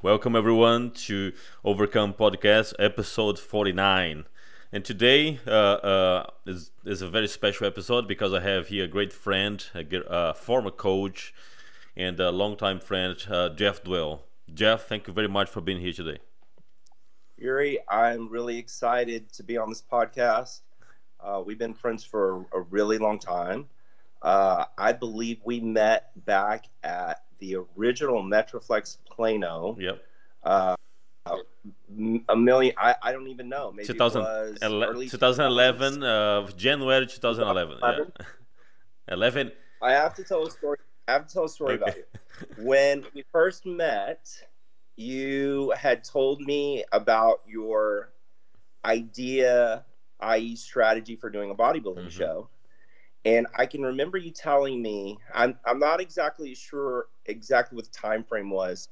Welcome everyone to Overcome Podcast, episode 49. And today uh, uh, is, is a very special episode because I have here a great friend, a, a former coach, and a longtime friend, uh, Jeff Dwell. Jeff, thank you very much for being here today. Yuri, I'm really excited to be on this podcast. Uh, we've been friends for a really long time. Uh, I believe we met back at the original Metroflex Plano. Yep. Uh, a million, I, I don't even know. Maybe 2011, 2011 uh, January 2011. 11? Yeah. 11. I have to tell a story. I have to tell a story okay. about you. When we first met, you had told me about your idea, i.e., strategy for doing a bodybuilding mm-hmm. show. And I can remember you telling me, I'm, I'm not exactly sure exactly what the time frame was.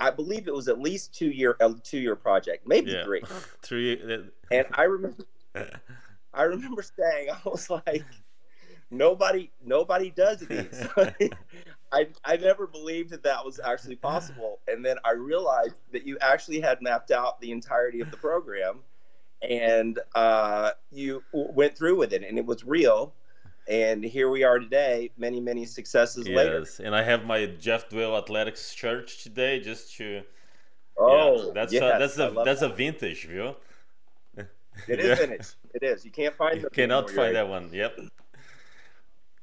I believe it was at least two year a two year project, maybe yeah. three. three. And I remember, I remember saying, I was like, nobody, nobody does these. I, I never believed that that was actually possible. And then I realized that you actually had mapped out the entirety of the program and uh, you went through with it and it was real. And here we are today, many, many successes yes. later. and I have my Jeff Dwell Athletics shirt today just to. Oh, yeah, that's yes, a, that's a that's that. a vintage view. It is yeah. vintage. It is. You can't find. You cannot find that one. Yep.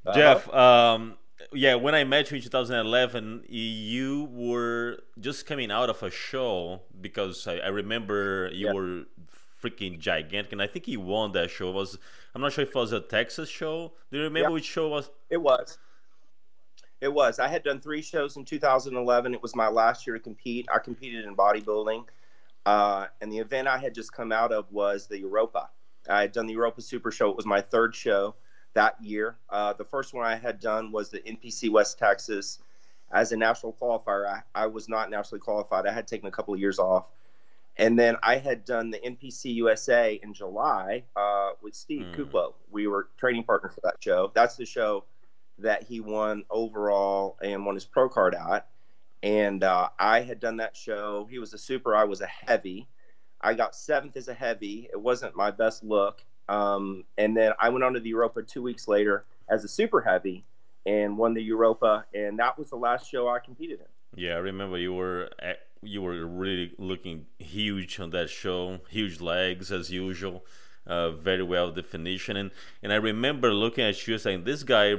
Uh-huh. Jeff, um, yeah, when I met you in 2011, you were just coming out of a show because I, I remember you yeah. were freaking gigantic, and I think he won that show. It was I'm not sure if it was a Texas show. Do you remember yeah. which show was? It was. It was. I had done three shows in 2011. It was my last year to compete. I competed in bodybuilding, uh, and the event I had just come out of was the Europa. I had done the Europa Super Show. It was my third show that year. Uh, the first one I had done was the NPC West Texas as a national qualifier. I, I, was not nationally qualified. I had taken a couple of years off. And then I had done the NPC USA in July uh, with Steve mm. Kuclo. We were training partners for that show. That's the show that he won overall and won his pro card at. And uh, I had done that show. He was a super, I was a heavy. I got seventh as a heavy. It wasn't my best look. Um, and then I went on to the Europa two weeks later as a super heavy and won the Europa. And that was the last show I competed in. Yeah, I remember you were at, you were really looking huge on that show, huge legs as usual, uh, very well definition, and and I remember looking at you saying this guy.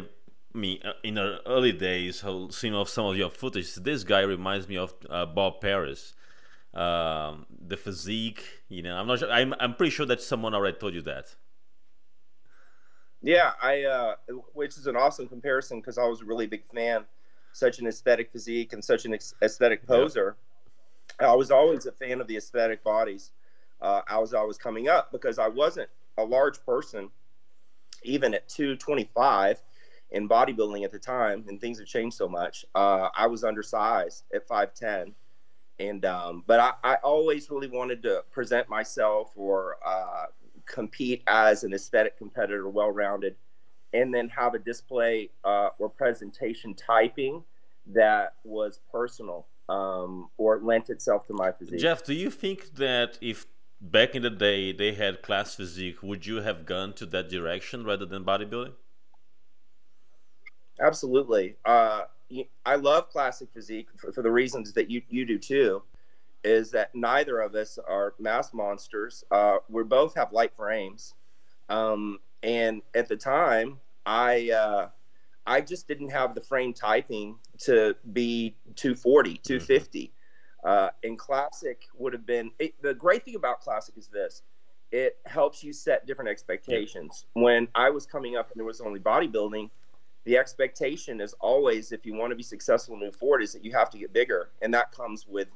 Me uh, in the early days, seeing of some of your footage, this guy reminds me of uh, Bob Paris. Um, the physique, you know, I'm not sure. I'm I'm pretty sure that someone already told you that. Yeah, I uh, which is an awesome comparison because I was a really big fan, such an aesthetic physique and such an aesthetic poser. Yeah. I was always a fan of the aesthetic bodies. Uh, as I was coming up because I wasn't a large person, even at 225 in bodybuilding at the time, and things have changed so much. Uh, I was undersized at 5'10. And, um, but I, I, always really wanted to present myself or uh, compete as an aesthetic competitor, well rounded, and then have a display uh, or presentation typing that was personal um, or lent itself to my physique. Jeff, do you think that if back in the day they had class physique, would you have gone to that direction rather than bodybuilding? Absolutely. Uh, I love classic physique for, for the reasons that you, you do too is that neither of us are mass monsters. Uh, we both have light frames, um, and at the time, I uh, I just didn't have the frame typing to be 240, 250. Mm-hmm. Uh, and classic would have been it, the great thing about classic is this: it helps you set different expectations. When I was coming up and there was only bodybuilding, the expectation is always if you want to be successful and move forward is that you have to get bigger, and that comes with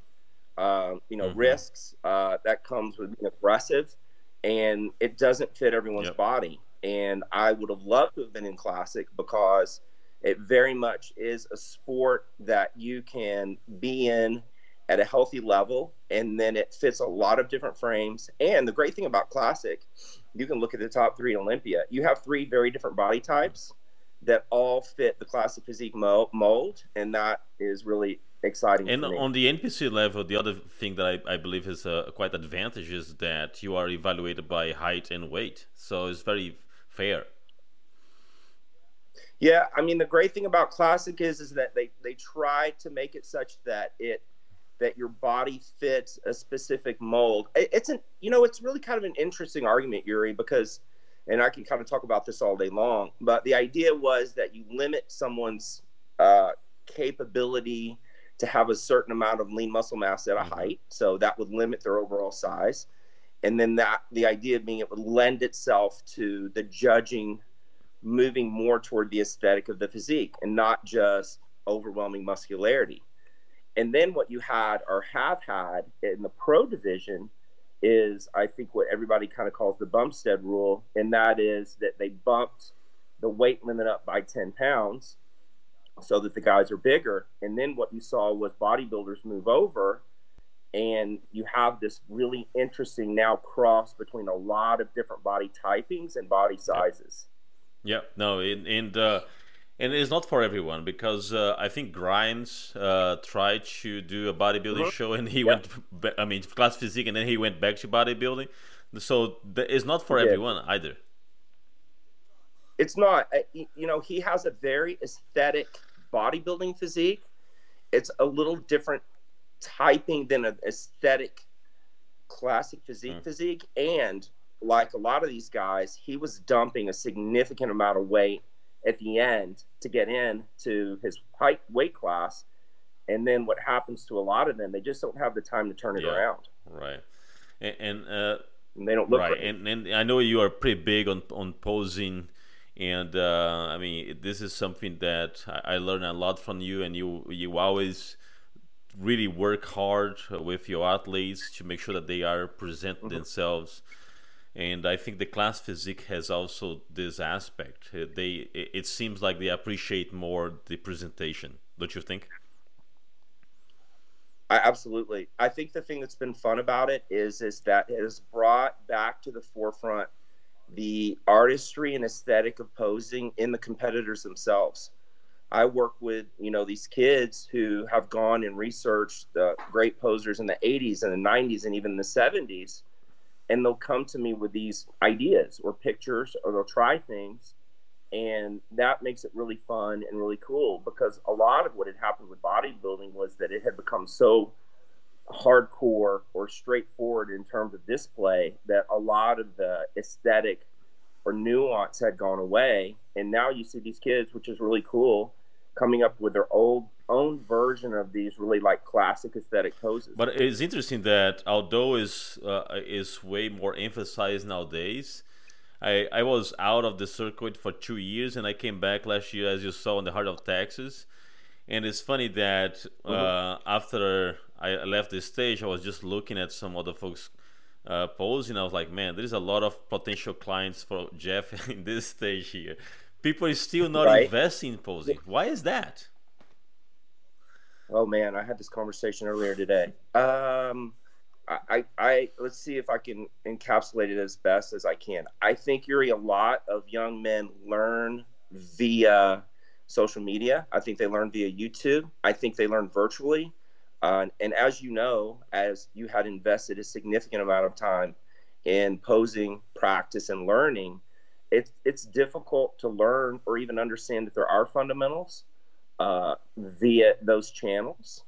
uh, you know, mm-hmm. risks. Uh, that comes with being aggressive, and it doesn't fit everyone's yep. body. And I would have loved to have been in classic because it very much is a sport that you can be in at a healthy level, and then it fits a lot of different frames. And the great thing about classic, you can look at the top three in Olympia. You have three very different body types that all fit the classic physique mold, and that is really exciting. And on the NPC level, the other thing that I, I believe is uh, quite advantage is that you are evaluated by height and weight, so it's very fair. Yeah, I mean the great thing about classic is is that they they try to make it such that it that your body fits a specific mold. It's an you know it's really kind of an interesting argument, Yuri, because and I can kind of talk about this all day long. But the idea was that you limit someone's uh, capability to have a certain amount of lean muscle mass at a mm-hmm. height, so that would limit their overall size. And then that the idea being it would lend itself to the judging moving more toward the aesthetic of the physique and not just overwhelming muscularity. And then what you had or have had in the pro division is, I think, what everybody kind of calls the Bumstead rule, and that is that they bumped the weight limit up by 10 pounds so that the guys are bigger. And then what you saw was bodybuilders move over, and you have this really interesting now cross between a lot of different body typings and body sizes. Yeah, no, and and, uh, and it's not for everyone because uh, I think Grimes uh, tried to do a bodybuilding mm-hmm. show and he yeah. went, I mean, class physique, and then he went back to bodybuilding. So it's not for everyone either. It's not. Uh, you know, he has a very aesthetic bodybuilding physique. It's a little different typing than an aesthetic classic physique mm. physique, and like a lot of these guys, he was dumping a significant amount of weight at the end to get in to his height weight class. And then what happens to a lot of them, they just don't have the time to turn it yeah, around. Right. And, and, uh, and, they don't look right. And, and I know you are pretty big on, on posing. And uh, I mean, this is something that I, I learned a lot from you, and you you always really work hard with your athletes to make sure that they are presenting mm-hmm. themselves and I think the class physique has also this aspect. Uh, they it seems like they appreciate more the presentation, don't you think? I, absolutely. I think the thing that's been fun about it is is that it has brought back to the forefront the artistry and aesthetic of posing in the competitors themselves. I work with you know these kids who have gone and researched the great posers in the 80s and the 90s and even the 70s and they'll come to me with these ideas or pictures or they'll try things and that makes it really fun and really cool because a lot of what had happened with bodybuilding was that it had become so hardcore or straightforward in terms of display that a lot of the aesthetic or nuance had gone away. And now you see these kids which is really cool coming up with their old own version of these really like classic aesthetic poses. But it's interesting that although is uh, is way more emphasized nowadays, I I was out of the circuit for two years and I came back last year as you saw in the heart of Texas, and it's funny that uh, mm-hmm. after I left the stage, I was just looking at some other folks. Uh, posing, I was like, man, there is a lot of potential clients for Jeff in this stage here. People are still not right? investing in posing. Why is that? Oh man, I had this conversation earlier today. Um, I, I, let's see if I can encapsulate it as best as I can. I think Yuri, a lot of young men learn via social media. I think they learn via YouTube. I think they learn virtually. Uh, and as you know, as you had invested a significant amount of time in posing, practice, and learning, it's it's difficult to learn or even understand that there are fundamentals uh, via those channels.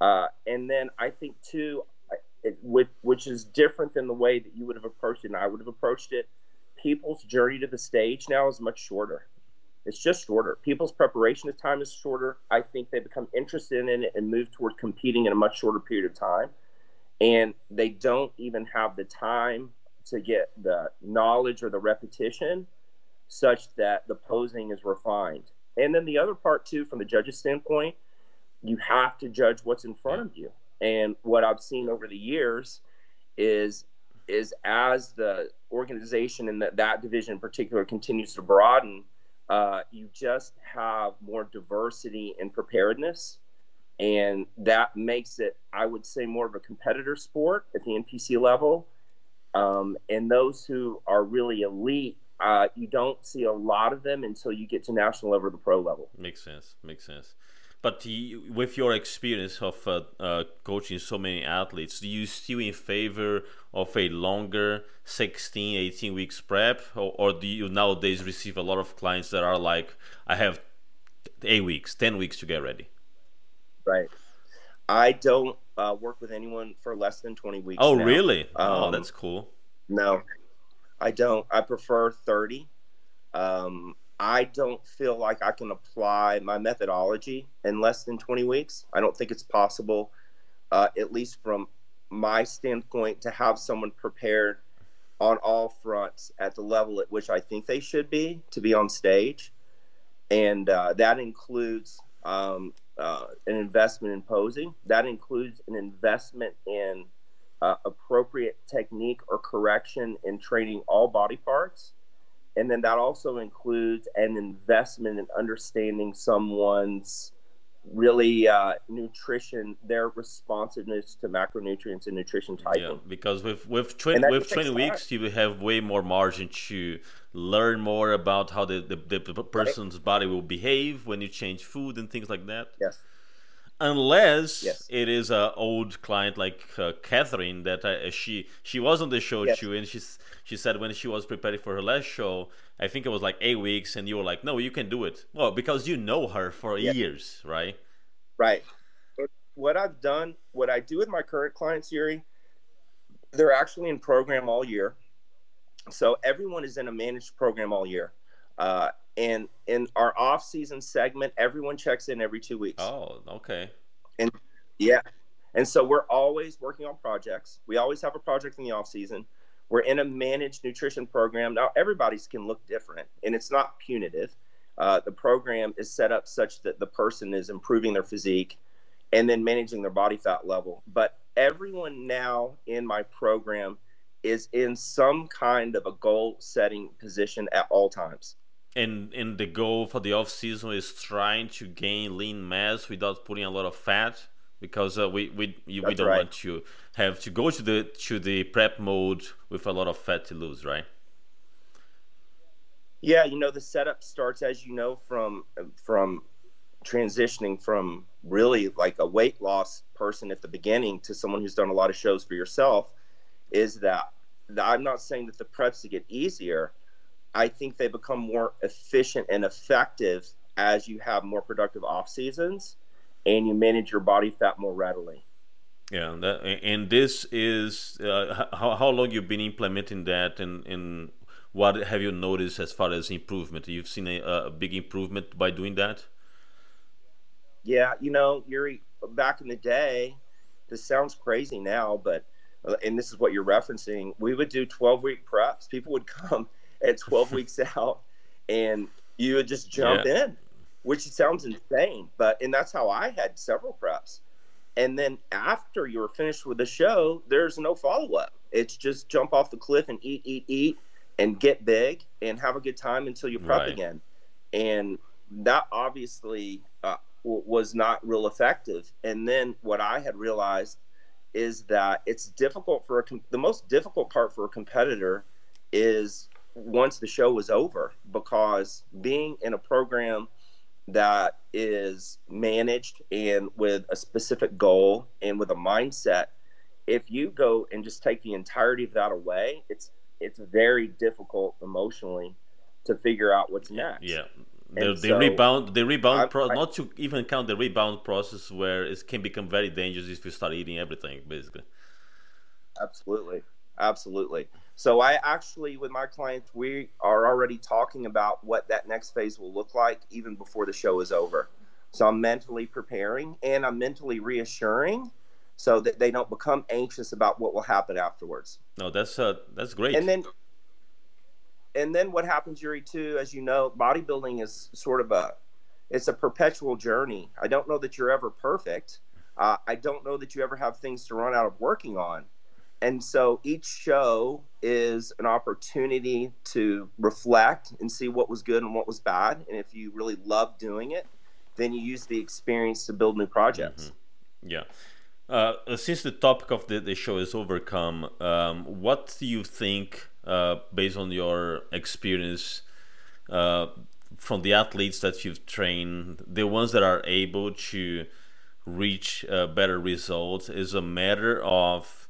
Uh, and then I think too, it, which, which is different than the way that you would have approached it and I would have approached it. People's journey to the stage now is much shorter. It's just shorter. People's preparation of time is shorter. I think they become interested in it and move toward competing in a much shorter period of time. And they don't even have the time to get the knowledge or the repetition such that the posing is refined. And then the other part too, from the judge's standpoint, you have to judge what's in front of you. And what I've seen over the years is is as the organization and that that division in particular continues to broaden, uh, you just have more diversity and preparedness, and that makes it, I would say, more of a competitor sport at the NPC level. Um, and those who are really elite uh, you don't see a lot of them until you get to national level or the pro level. Makes sense. Makes sense. but you, with your experience of uh, uh, coaching so many athletes, do you still in favor of a longer 16, 18 weeks prep, or, or do you nowadays receive a lot of clients that are like, I have eight weeks, 10 weeks to get ready? Right. I don't uh, work with anyone for less than 20 weeks. Oh, now. really? Um, oh, that's cool. No, I don't. I prefer 30. Um, I don't feel like I can apply my methodology in less than 20 weeks. I don't think it's possible, uh, at least from my standpoint, to have someone prepared on all fronts at the level at which I think they should be to be on stage. And uh, that includes um, uh, an investment in posing, that includes an investment in uh, appropriate technique or correction in training all body parts and then that also includes an investment in understanding someone's really uh, nutrition, their responsiveness to macronutrients and nutrition typing. Yeah, because with with twenty with twenty weeks, you have way more margin to learn more about how the the, the person's right. body will behave when you change food and things like that. Yes unless yes. it is an old client like uh, Catherine that uh, she she was on the show yes. too, and she's she said when she was preparing for her last show, I think it was like eight weeks, and you were like, no, you can do it. Well, because you know her for yes. years, right? Right. What I've done, what I do with my current clients, Yuri, they're actually in program all year. So everyone is in a managed program all year. Uh, and in our off-season segment, everyone checks in every two weeks. Oh, okay. And yeah, and so we're always working on projects. We always have a project in the off-season. We're in a managed nutrition program now. Everybody's can look different, and it's not punitive. Uh, the program is set up such that the person is improving their physique and then managing their body fat level. But everyone now in my program is in some kind of a goal setting position at all times and and the goal for the off season is trying to gain lean mass without putting a lot of fat because uh, we we we don't right. want to have to go to the to the prep mode with a lot of fat to lose, right? Yeah, you know the setup starts as you know from from transitioning from really like a weight loss person at the beginning to someone who's done a lot of shows for yourself is that I'm not saying that the preps to get easier I think they become more efficient and effective as you have more productive off seasons and you manage your body fat more readily. Yeah, that, and this is uh, how, how long you've been implementing that, and, and what have you noticed as far as improvement? You've seen a, a big improvement by doing that. Yeah, you know, Yuri, back in the day, this sounds crazy now, but uh, and this is what you're referencing. We would do 12 week preps. People would come at 12 weeks out and you would just jump yeah. in, which sounds insane. But, and that's how I had several preps. And then after you were finished with the show, there's no follow up. It's just jump off the cliff and eat, eat, eat, and get big and have a good time until you prep right. again. And that obviously uh, w- was not real effective. And then what I had realized is that it's difficult for a com- the most difficult part for a competitor is once the show was over because being in a program that is managed and with a specific goal and with a mindset if you go and just take the entirety of that away it's it's very difficult emotionally to figure out what's next. Yeah. The, the so, rebound the rebound pro- not to even count the rebound process where it can become very dangerous if you start eating everything basically. Absolutely. Absolutely so I actually, with my clients, we are already talking about what that next phase will look like even before the show is over. So I'm mentally preparing and I'm mentally reassuring so that they don't become anxious about what will happen afterwards. No, that's uh, that's great. And then and then what happens, Yuri, too, as you know, bodybuilding is sort of a it's a perpetual journey. I don't know that you're ever perfect. Uh, I don't know that you ever have things to run out of working on. And so each show is an opportunity to reflect and see what was good and what was bad. And if you really love doing it, then you use the experience to build new projects. Mm-hmm. Yeah. Uh, since the topic of the, the show is overcome, um, what do you think, uh, based on your experience, uh, from the athletes that you've trained, the ones that are able to reach uh, better results is a matter of,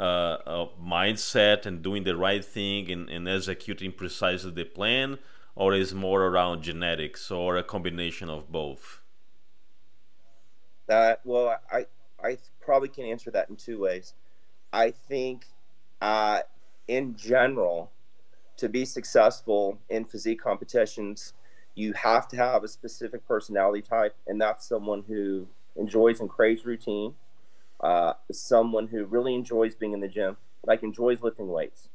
uh, mindset and doing the right thing and, and executing precisely the plan, or is more around genetics or a combination of both? Uh, well, I I probably can answer that in two ways. I think, uh, in general, to be successful in physique competitions, you have to have a specific personality type, and that's someone who enjoys and craves routine, uh, someone who really enjoys being in the gym, like enjoys lifting weights,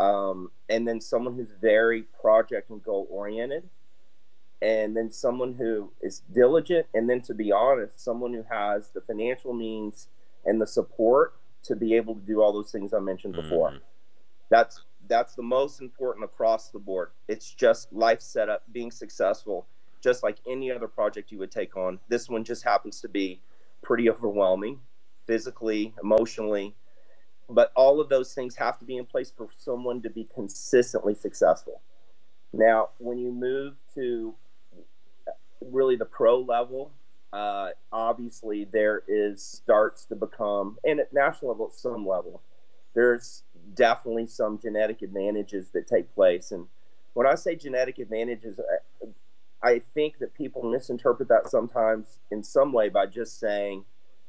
um, and then someone who's very project and goal oriented, and then someone who is diligent, and then to be honest, someone who has the financial means and the support to be able to do all those things I mentioned before. Mm-hmm. That's that's the most important across the board. It's just life setup, being successful, just like any other project you would take on. This one just happens to be pretty overwhelming, physically, emotionally, but all of those things have to be in place for someone to be consistently successful. Now, when you move to really the pro level, uh, obviously there is starts to become, and at national level, at some level, there's definitely some genetic advantages that take place. And when I say genetic advantages, I think that people misinterpret that sometimes in some way by just saying,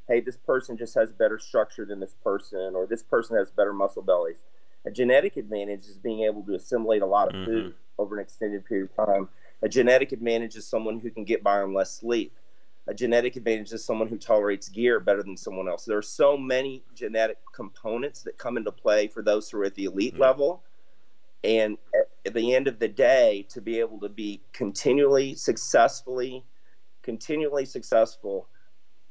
hey, this person just has better structure than this person, or this person has better muscle bellies. A genetic advantage is being able to assimilate a lot of mm-hmm. food over an extended period of time. A genetic advantage is someone who can get by on less sleep a genetic advantage is someone who tolerates gear better than someone else. There are so many genetic components that come into play for those who are at the elite mm-hmm. level. And at the end of the day, to be able to be continually successfully, continually successful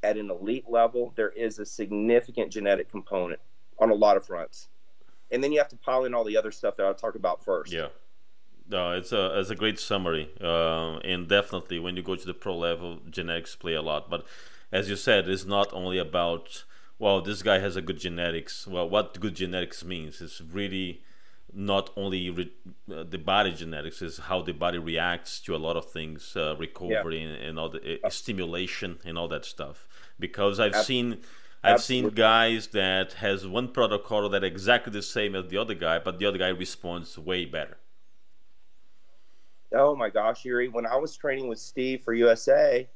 at an elite level, there is a significant genetic component on a lot of fronts. And then you have to pile in all the other stuff that I'll talk about first. Yeah. No, it's a it's a great summary, uh, and definitely when you go to the pro level, genetics play a lot. But as you said, it's not only about well, this guy has a good genetics. Well, what good genetics means is really not only re- uh, the body genetics, is how the body reacts to a lot of things, uh, recovery yeah. and, and, all the uh, stimulation and all that stuff. Because I've seen. I've Absolutely. seen guys that has one protocol that exactly the same as the other guy, but the other guy responds way better. Oh my gosh, Yuri! When I was training with Steve for USA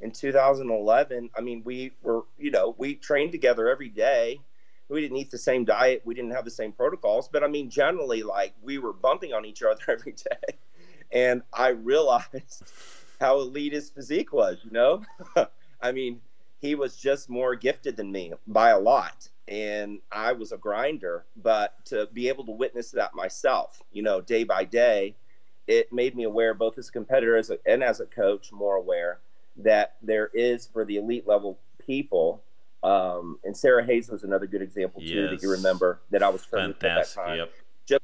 in 2011, I mean, we were, you know, we trained together every day. We didn't eat the same diet. We didn't have the same protocols, but I mean, generally, like we were bumping on each other every day. And I realized how elite his physique was, you know? I mean, he was just more gifted than me by a lot. And I was a grinder, but to be able to witness that myself, you know, day by day, it made me aware, both as a competitor as a, and as a coach, more aware that there is for the elite level people. Um, and Sarah Hayes was another good example too yes. that you remember that I was training at that time. Yep. Just,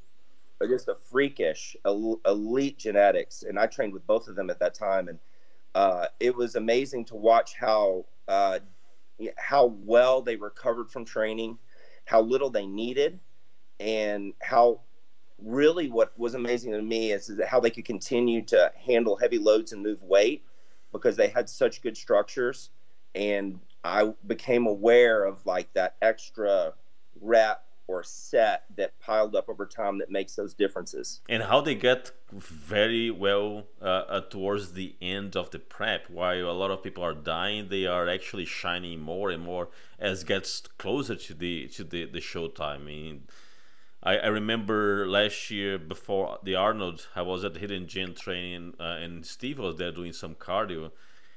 just a freakish elite genetics, and I trained with both of them at that time, and uh, it was amazing to watch how uh, how well they recovered from training, how little they needed, and how really what was amazing to me is, is how they could continue to handle heavy loads and move weight because they had such good structures. And i became aware of like that extra rep or set that piled up over time that makes those differences and how they get very well uh, uh, towards the end of the prep while a lot of people are dying they are actually shining more and more as gets closer to the to the the show time i mean I, I remember last year before the Arnold, I was at Hidden Gym training, uh, and Steve was there doing some cardio,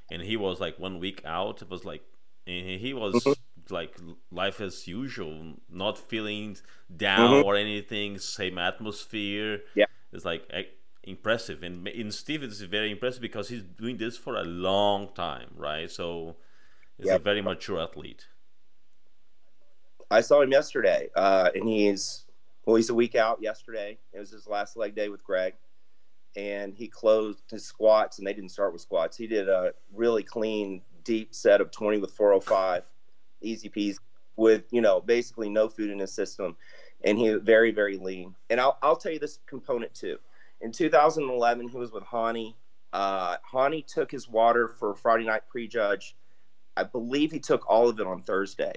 and he was like one week out. It was like he was mm-hmm. Like life as usual, not feeling down mm-hmm. or anything. Same atmosphere. Yeah, it's like impressive, and in Steve it's very impressive because he's doing this for a long time, right? So he's yep. a very mature athlete. I saw him yesterday, uh, and he's well, he's a week out yesterday. It was his last leg day with Greg. And he closed his squats, and they didn't start with squats. He did a really clean, deep set of 20 with 405, easy peasy, with, you know, basically no food in his system. And he was very, very lean. And I'll, I'll tell you this component too. In 2011, he was with Hani. Uh, Hani took his water for Friday night prejudge. I believe he took all of it on Thursday,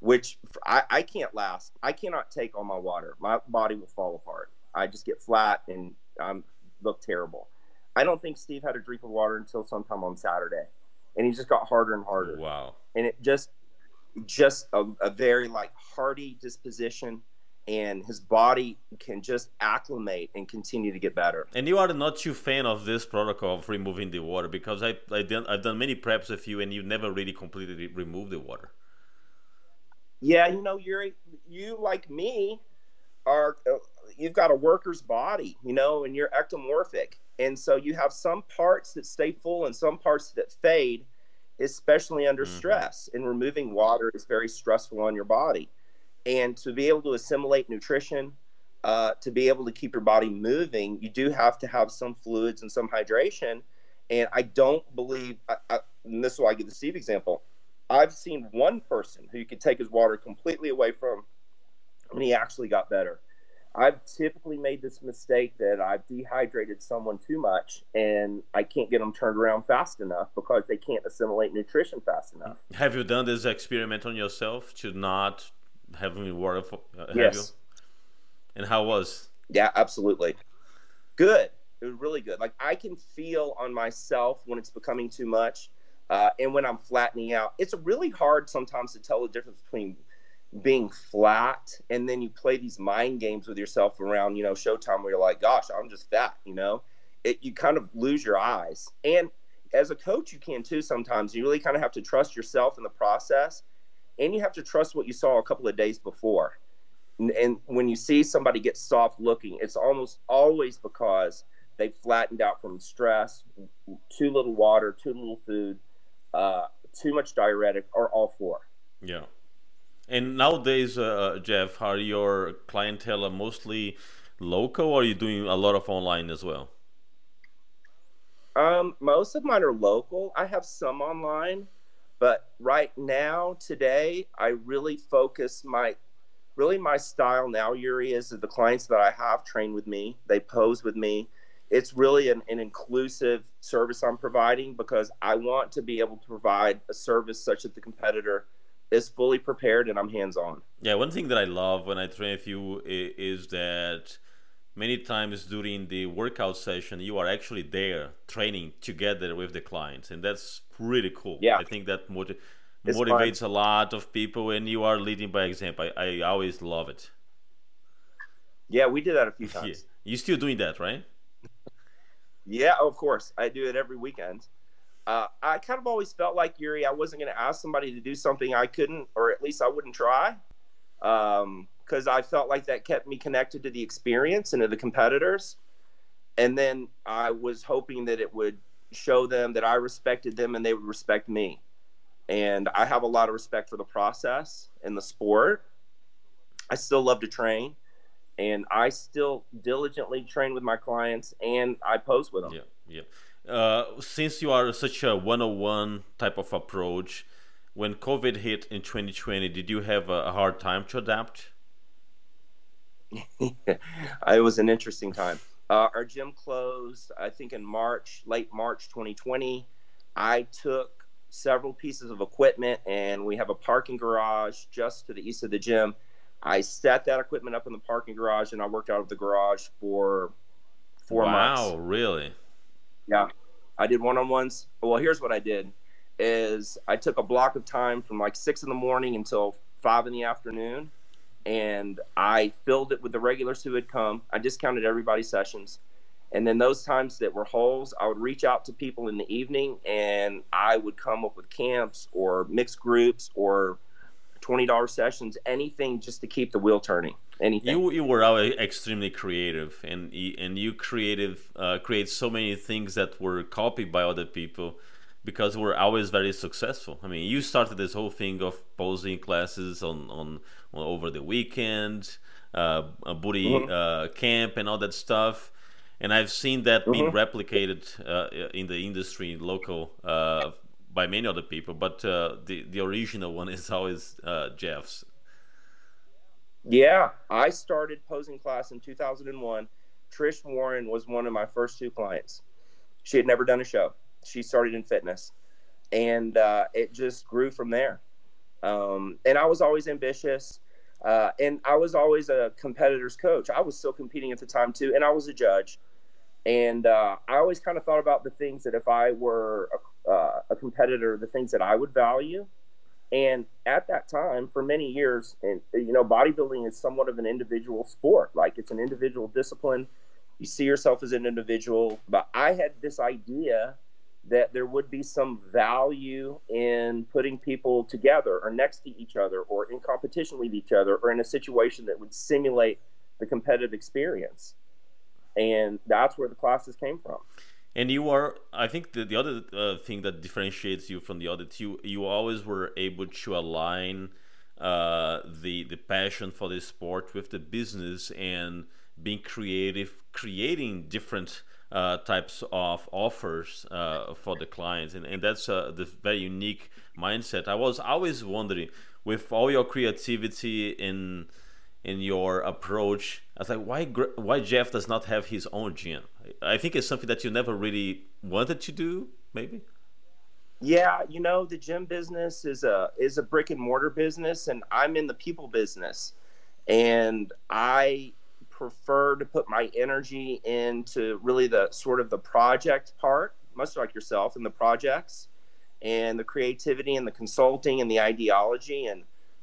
which I, I can't last. I cannot take all my water. My body will fall apart. I just get flat and I look terrible. I don't think Steve had a drink of water until sometime on Saturday, and he just got harder and harder. Wow! And it just, just a, a very like hardy disposition and his body can just acclimate and continue to get better. And you are not too fan of this protocol of removing the water because I I done, I've done many preps with you and you never really completely remove the water. Yeah, you know, you're you like me are uh, you've got a worker's body, you know, and you're ectomorphic, and so you have some parts that stay full and some parts that fade, especially under mm-hmm. stress. And removing water is very stressful on your body and to be able to assimilate nutrition, uh, to be able to keep your body moving, you do have to have some fluids and some hydration. And I don't believe, I, I, and this is why I give the Steve example. I've seen one person who you could take his water completely away from, and he actually got better. I've typically made this mistake that I've dehydrated someone too much and I can't get them turned around fast enough because they can't assimilate nutrition fast enough. Have you done this experiment on yourself to not have having water for uh, yes. You? And how was? Yeah, absolutely. Good. It was really good. Like I can feel on myself when it's becoming too much, uh, and when I'm flattening out. It's really hard sometimes to tell the difference between being flat and then you play these mind games with yourself around, you know, Showtime where you're like, "Gosh, I'm just fat," you know. It you kind of lose your eyes, and as a coach, you can too. Sometimes you really kind of have to trust yourself in the process and you have to trust what you saw a couple of days before. And, and when you see somebody get soft looking, it's almost always because they flattened out from stress, too little water, too little food, uh, too much diuretic, or all four. Yeah. And nowadays, uh, Jeff, are your clientele mostly local, or are you doing a lot of online as well? Um, most of mine are local. I have some online, but right now, today, I really focus my really my style now, Yuri, is the clients that I have train with me. They pose with me. It's really an, an inclusive service I'm providing because I want to be able to provide a service such that the competitor is fully prepared and I'm hands on. Yeah, one thing that I love when I train with you is that many times during the workout session you are actually there training together with the clients and that's really cool. Yeah. I think that motiv- motivates fun. a lot of people and you are leading by example. I, I always love it. Yeah we did that a few times. Yeah. you still doing that right? Yeah of course. I do it every weekend uh, i kind of always felt like yuri i wasn't going to ask somebody to do something i couldn't or at least i wouldn't try um, because I felt like that kept me connected to the experience and to the competitors. And then I was hoping that it would show them that I respected them and they would respect me. And I have a lot of respect for the process and the sport. I still love to train and I still diligently train with my clients and I pose with them. Yeah, yeah. Uh, since you are such a one-on-one type of approach, when COVID hit in 2020, did you have a hard time to adapt? it was an interesting time. Uh, our gym closed, I think, in March, late March 2020. I took several pieces of equipment, and we have a parking garage just to the east of the gym. I set that equipment up in the parking garage, and I worked out of the garage for four wow, months. Wow, really? Yeah, I did one-on-ones. Well, here's what I did: is I took a block of time from like six in the morning until five in the afternoon and I filled it with the regulars who had come. I discounted everybody's sessions. And then those times that were holes, I would reach out to people in the evening and I would come up with camps or mixed groups or $20 sessions, anything just to keep the wheel turning. Anything. You, you were extremely creative and, and you creative, uh, create so many things that were copied by other people because we're always very successful. I mean, you started this whole thing of posing classes on, on over the weekend, uh, a booty mm-hmm. uh, camp, and all that stuff. And I've seen that mm-hmm. being replicated uh, in the industry, local, uh, by many other people. But uh, the the original one is always uh, Jeff's. Yeah, I started posing class in 2001, Trish Warren was one of my first two clients. She had never done a show. She started in fitness, and uh, it just grew from there. Um, and I was always ambitious, uh, and I was always a competitor's coach. I was still competing at the time too, and I was a judge. And uh, I always kind of thought about the things that if I were a, uh, a competitor, the things that I would value. And at that time, for many years, and you know, bodybuilding is somewhat of an individual sport. Like it's an individual discipline. You see yourself as an individual. But I had this idea that there would be some value in putting people together or next to each other or in competition with each other or in a situation that would simulate the competitive experience and that's where the classes came from. And you are, I think, the, the other uh, thing that differentiates you from the other two, you always were able to align uh, the the passion for the sport with the business and being creative, creating different uh, types of offers uh, for the clients, and and that's uh, the very unique mindset. I was always wondering, with all your creativity in in your approach. I was like, why why Jeff does not have his own gym? I think it's something that you never really wanted to do, maybe. Yeah, you know, the gym business is a is a brick and mortar business, and I'm in the people business, and I prefer to put my energy into really the sort of the project part, much like yourself, in the projects, and the creativity and the consulting and the ideology and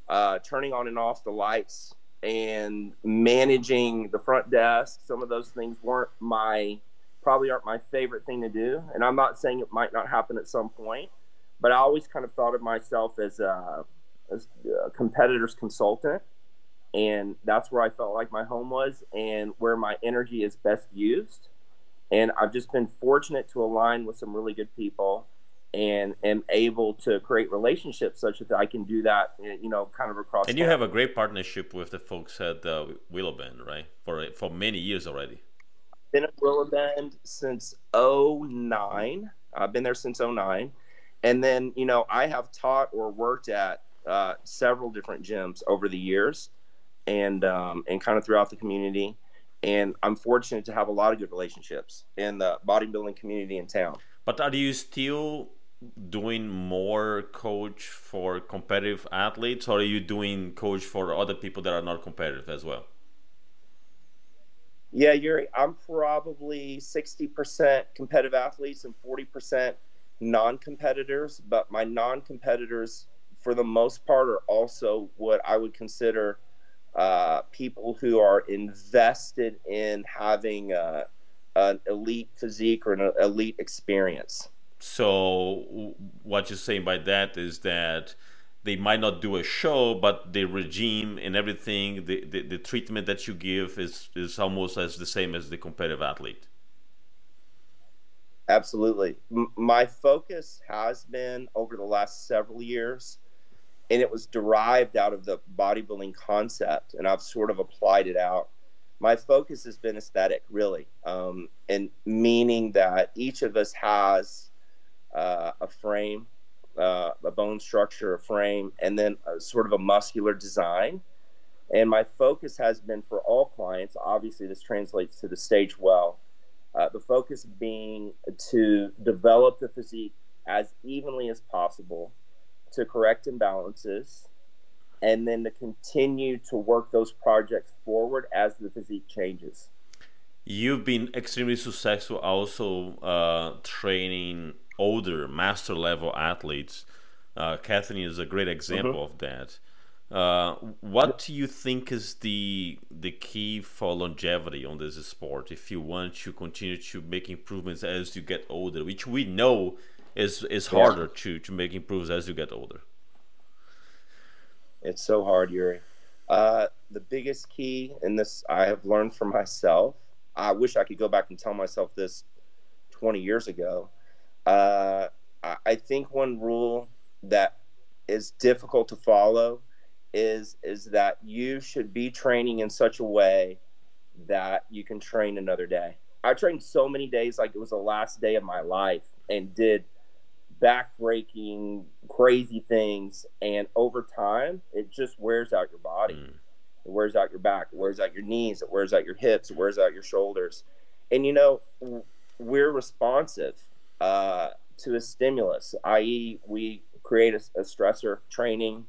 uh, turning on and off the lights and managing the front desk. Some of those things weren't my probably aren't my favorite thing to do, and I'm not saying it might not happen at some point, but I always kind of thought of myself as a, as a competitor's consultant, and that's where I felt like my home was and where my energy is best used. And I've just been fortunate to align with some really good people and am able to create relationships such that I can do that, you know, kind of across. And you have a great partnership with the folks at uh, Willow Bend, right? For for many years already. Been at Willow Bend since 09. I've been there since 09. And then, you know, I have taught or worked at uh, several different gyms over the years and um, and kind of throughout the community. And I'm fortunate to have a lot of good relationships in the bodybuilding community in town. But are you still doing more coach for competitive athletes or are you doing coach for other people that are not competitive as well? Yeah yuri i'm probably 60% competitive athletes and 40% non-competitors but my non-competitors for the most part are also what i would consider uh, people who are invested in having uh, an elite physique or an elite experience so what you're saying by that is that they might not do a show, but the regime and everything, the, the, the treatment that you give is, is almost as the same as the competitive athlete. Absolutely. M- my focus has been over the last several years, and it was derived out of the bodybuilding concept, and I've sort of applied it out. My focus has been aesthetic, really, um, and meaning that each of us has uh, a frame, uh, a bone structure, a frame, and then a, sort of a muscular design. And my focus has been for all clients, obviously, this translates to the stage well. Uh, the focus being to develop the physique as evenly as possible, to correct imbalances, and then to continue to work those projects forward as the physique changes. You've been extremely successful also uh, training older master level athletes. Uh, Kathleen is a great example mm-hmm. of that. Uh, what do you think is the the key for longevity on this sport? If you want to continue to make improvements as you get older, which we know is is harder yeah. to to make improvements as you get older. It's so hard, Yuri. Uh, the biggest key in this I have learned for myself. I wish I could go back and tell myself this 20 years ago uh, I think one rule that is difficult to follow is is that you should be training in such a way that you can train another day. I trained so many days like it was the last day of my life and did backbreaking crazy things and over time it just wears out your body. Mm. it wears out your back, it wears out your knees, it wears out your hips, it wears out your shoulders. And you know, we're responsive uh, to a stimulus, i.e., we create a, a stressor training,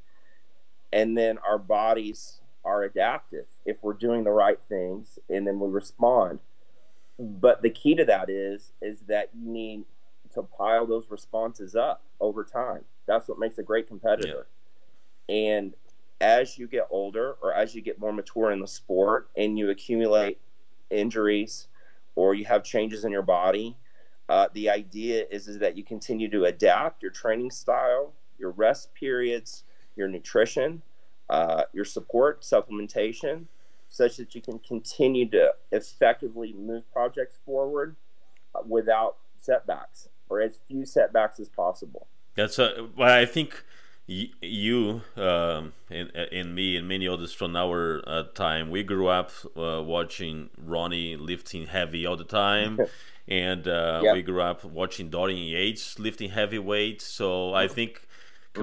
and then our bodies are adaptive if we're doing the right things, and then we respond. But the key to that is is that you need to pile those responses up over time. That's what makes a great competitor. Yeah. And as you get older or as you get more mature in the sport and you accumulate injuries or you have changes in your body, uh, the idea is, is that you continue to adapt your training style, your rest periods, your nutrition, uh, your support, supplementation, such that you can continue to effectively move projects forward uh, without setbacks or as few setbacks as possible. That's uh, well, I think you um, and, and me and many others from our uh, time we grew up uh, watching ronnie lifting heavy all the time and uh, yep. we grew up watching dorian yates lifting heavy weights. So i think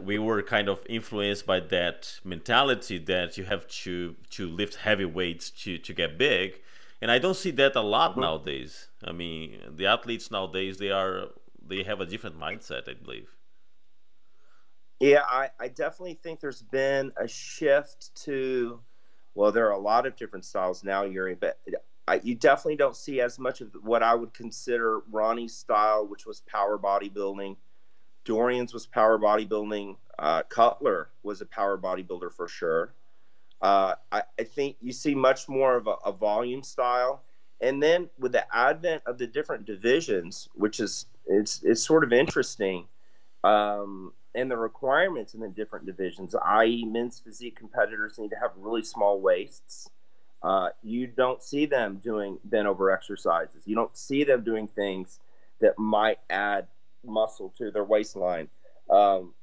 we were kind of influenced by that mentality that you have to to lift heavy weights to to get big. And i don't see that a lot mm-hmm. nowadays. I mean the athletes nowadays they are they have a different mindset i believe. Yeah, I, I definitely think there's been a shift to, well, there are a lot of different styles now, Yuri, but You definitely don't see as much of what I would consider Ronnie's style, which was power bodybuilding. Dorian's was power bodybuilding. Uh, Cutler was a power bodybuilder for sure. Uh, I, I, think you see much more of a, a, volume style. And then with the advent of the different divisions, which is it's it's sort of interesting. Um, and the requirements in the different divisions, i.e., men's physique competitors need to have really small waists. Uh, you don't see them doing bent over exercises. You don't see them doing things that might add muscle to their waistline. Um,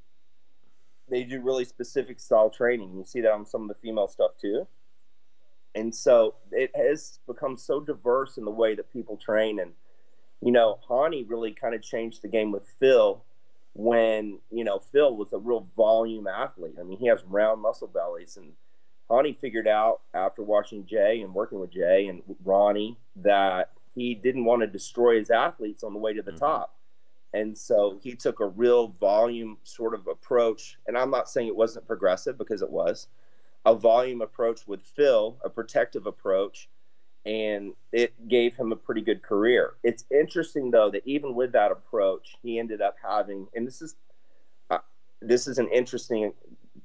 they do really specific style training. You see that on some of the female stuff too. And so it has become so diverse in the way that people train. And, you know, Hany really kind of changed the game with Phil when you know Phil was a real volume athlete. I mean, he has round muscle bellies, and Hany figured out after watching Jay and working with Jay and Ronnie that he didn't want to destroy his athletes on the way to the mm-hmm. top. And so he took a real volume sort of approach. And I'm not saying it wasn't progressive because it was a volume approach with Phil, a protective approach and it gave him a pretty good career. It's interesting though that even with that approach, he ended up having, and this is uh, this is an interesting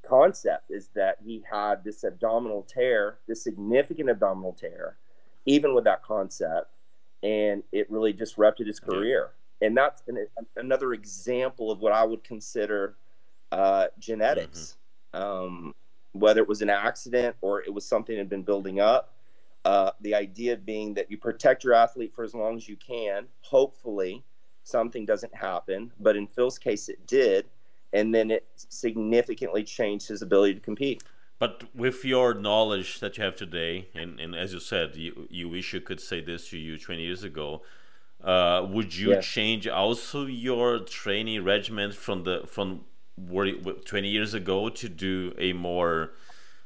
concept, is that he had this abdominal tear, this significant abdominal tear, even with that concept, and it really disrupted his career. And that's an, another example of what I would consider uh, genetics. Mm-hmm. Um, whether it was an accident or it was something that had been building up uh, the idea being that you protect your athlete for as long as you can. Hopefully, something doesn't happen. But in Phil's case, it did. And then it significantly changed his ability to compete. But with your knowledge that you have today, and, and as you said, you, you wish you could say this to you 20 years ago, uh, would you yes. change also your training regimen from the from 20 years ago to do a more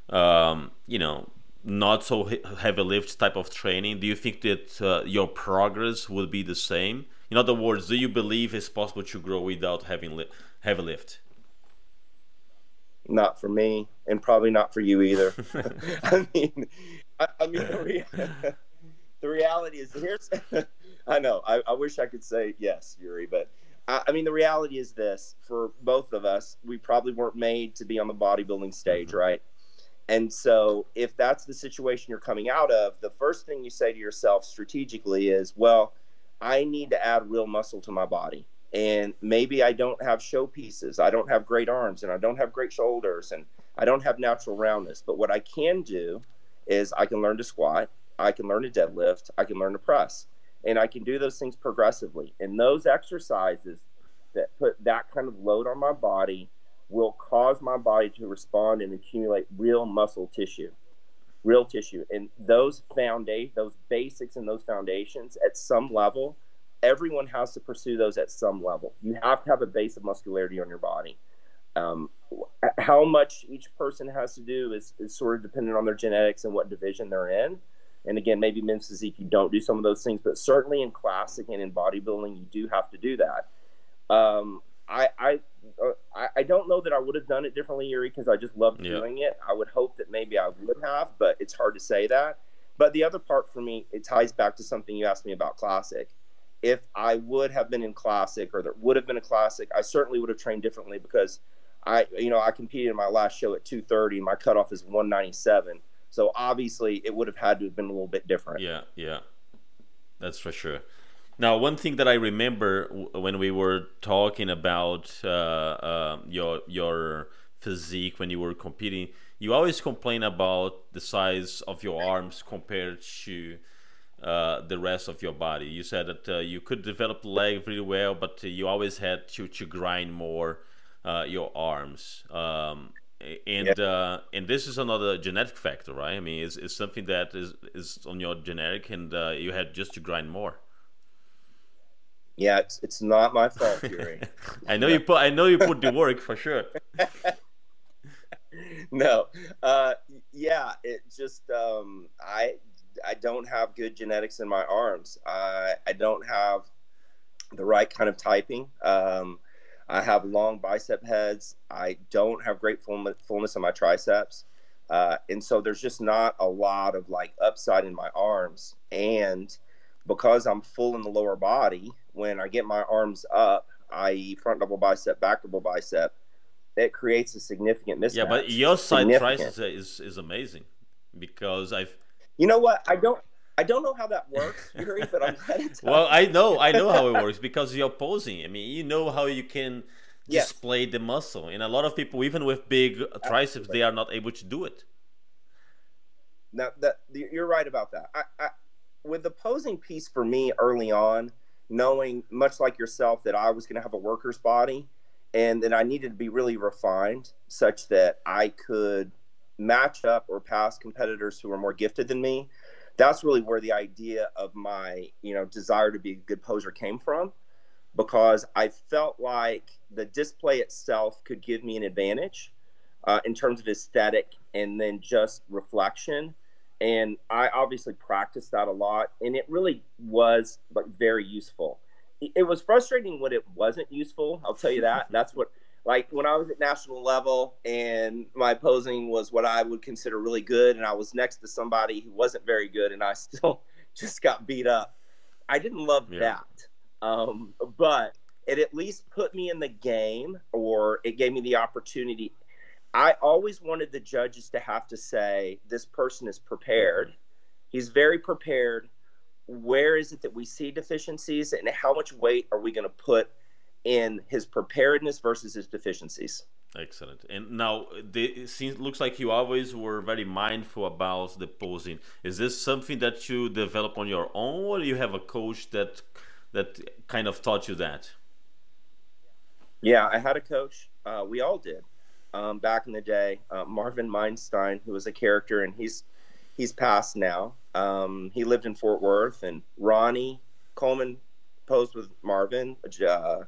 um, you know not so heavy lift type of training, do you think that uh, your progress will be the same? In other words, do you believe it's possible to grow without having heavy lift? Not for me, and probably not for you either. I mean, I, I mean, the, the, reality is here's. I know. I, I, wish I could say yes, Yuri, but I, I, mean, the reality is this: for both of us, we probably weren't made to be on the bodybuilding stage, mm-hmm. right? And so, if that's the situation you're coming out of, the first thing you say to yourself strategically is, well, I need to add real muscle to my body. And maybe I don't have show pieces. I don't have great arms and I don't have great shoulders and I don't have natural roundness. But what I can do is I can learn to squat, I can learn to deadlift, I can learn to press. And I can do those things progressively. And those exercises that put that kind of load on my body will cause my body to respond and accumulate real muscle tissue real tissue and those foundation those basics and those foundations at some level everyone has to pursue those at some level you have to have a base of muscularity on your body um, how much each person has to do is, is sort of dependent on their genetics and what division they're in. And again, maybe men's physique, you don't do some of those things, but certainly in classic and in bodybuilding, you do have to do that. Um, I, I, uh, I, don't know that I would have done it differently, Yuri, because I just loved yeah. doing it. I would hope that maybe I would have, but it's hard to say that. But the other part for me, it ties back to something you asked me about classic. If I would have been in classic, or there would have been a classic, I certainly would have trained differently because I, you know, I competed in my last show at 230. My cutoff is 197. So obviously, it would have had to have been a little bit different. Yeah, yeah, that's for sure. Now, one thing that I remember when we were talking about uh, uh, your your physique when you were competing, you always complain about the size of your arms compared to uh, the rest of your body. You said that uh, you could develop the leg really well, but you always had to to grind more uh, your arms. Um, and yeah. uh, and this is another genetic factor, right? I mean, it's, it's something that is is on your genetic, and uh, you had just to grind more. Yeah, it's it's not my fault, Yuri. I know you put I know you put the work for sure. no, uh, yeah, it just um, I I don't have good genetics in my arms. I I don't have the right kind of typing. Um, I have long bicep heads. I don't have great fullness in my triceps. Uh, and so there's just not a lot of like upside in my arms. And because I'm full in the lower body, when I get my arms up, i.e., front double bicep, back double bicep, it creates a significant mismatch. Yeah, but your side tricep is, is amazing because I've. You know what? I don't. I don't know how that works, Yuri, but I'm glad Well, I know, I know how it works because you're posing. I mean, you know how you can yes. display the muscle, and a lot of people, even with big triceps, they are not able to do it. Now, that you're right about that. I, I, with the posing piece for me early on, knowing much like yourself that I was going to have a worker's body, and that I needed to be really refined, such that I could match up or pass competitors who were more gifted than me that's really where the idea of my you know desire to be a good poser came from because i felt like the display itself could give me an advantage uh, in terms of aesthetic and then just reflection. And i obviously practiced that a lot and it really was like very useful. It was frustrating when it wasn't useful i'll tell you that. That's what like when I was at national level and my posing was what I would consider really good, and I was next to somebody who wasn't very good, and I still just got beat up. I didn't love yeah. that, um, but it at least put me in the game, or it gave me the opportunity. I always wanted the judges to have to say, "This person is prepared. He's very prepared. Where is it that we see deficiencies, and how much weight are we going to put?" In his preparedness versus his deficiencies. Excellent. And now it seems looks like you always were very mindful about the posing. Is this something that you develop on your own, or do you have a coach that that kind of taught you that? Yeah, I had a coach. Uh, we all did um, back in the day. Uh, Marvin Meinstein, who was a character, and he's he's passed now. Um, he lived in Fort Worth, and Ronnie Coleman posed with Marvin. Uh,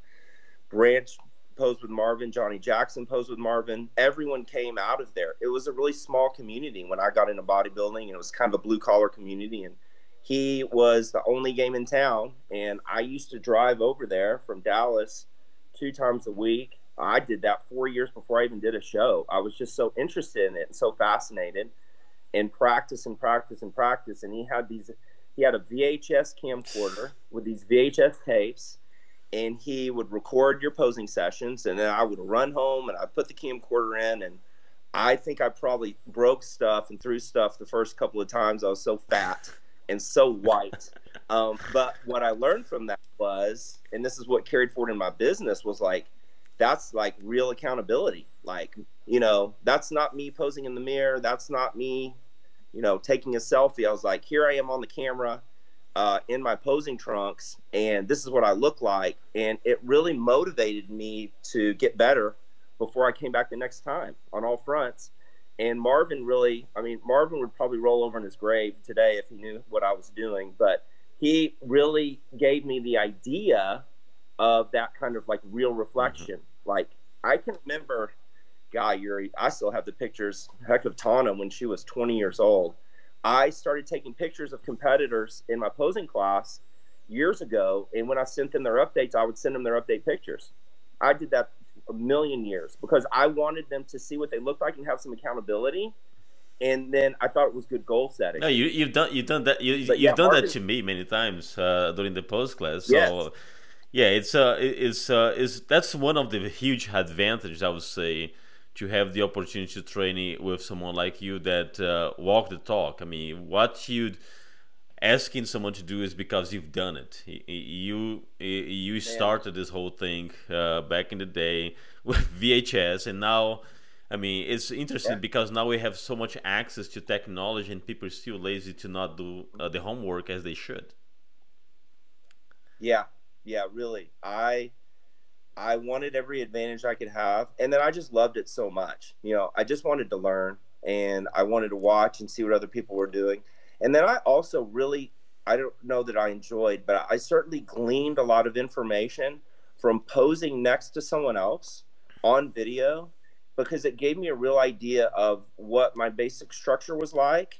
Branch posed with Marvin, Johnny Jackson posed with Marvin. Everyone came out of there. It was a really small community when I got into bodybuilding, and it was kind of a blue collar community. And he was the only game in town, and I used to drive over there from Dallas two times a week. I did that four years before I even did a show. I was just so interested in it and so fascinated, and practice and practice and practice. And he had these, he had a VHS camcorder with these VHS tapes and he would record your posing sessions and then I would run home and I put the camcorder in and I think I probably broke stuff and threw stuff the first couple of times. I was so fat and so white. Um, but what I learned from that was, and this is what carried forward in my business, was like, that's like real accountability. Like, you know, that's not me posing in the mirror. That's not me, you know, taking a selfie. I was like, here I am on the camera uh, in my posing trunks, and this is what I look like. And it really motivated me to get better before I came back the next time on all fronts. And Marvin really, I mean, Marvin would probably roll over in his grave today if he knew what I was doing, but he really gave me the idea of that kind of like real reflection. Mm-hmm. Like, I can remember guy, Yuri, I still have the pictures. Heck of Tana when she was 20 years old. I started taking pictures of competitors in my posing class years ago, and when I sent them their updates, I would send them their update pictures. I did that a million years because I wanted them to see what they looked like and have some accountability. And then I thought it was good goal setting. No, you, you've done you've done that you, you've yeah, done that to me many times uh, during the post class. So yes. yeah, it's uh it's uh is that's one of the huge advantages I would say to have the opportunity to train with someone like you that uh, walk the talk. I mean, what you'd asking someone to do is because you've done it. You you started this whole thing uh, back in the day with VHS, and now, I mean, it's interesting yeah. because now we have so much access to technology, and people are still lazy to not do uh, the homework as they should. Yeah, yeah, really. I I wanted every advantage I could have, and then I just loved it so much. You know, I just wanted to learn, and I wanted to watch and see what other people were doing and then I also really, I don't know that I enjoyed, but I certainly gleaned a lot of information from posing next to someone else on video because it gave me a real idea of what my basic structure was like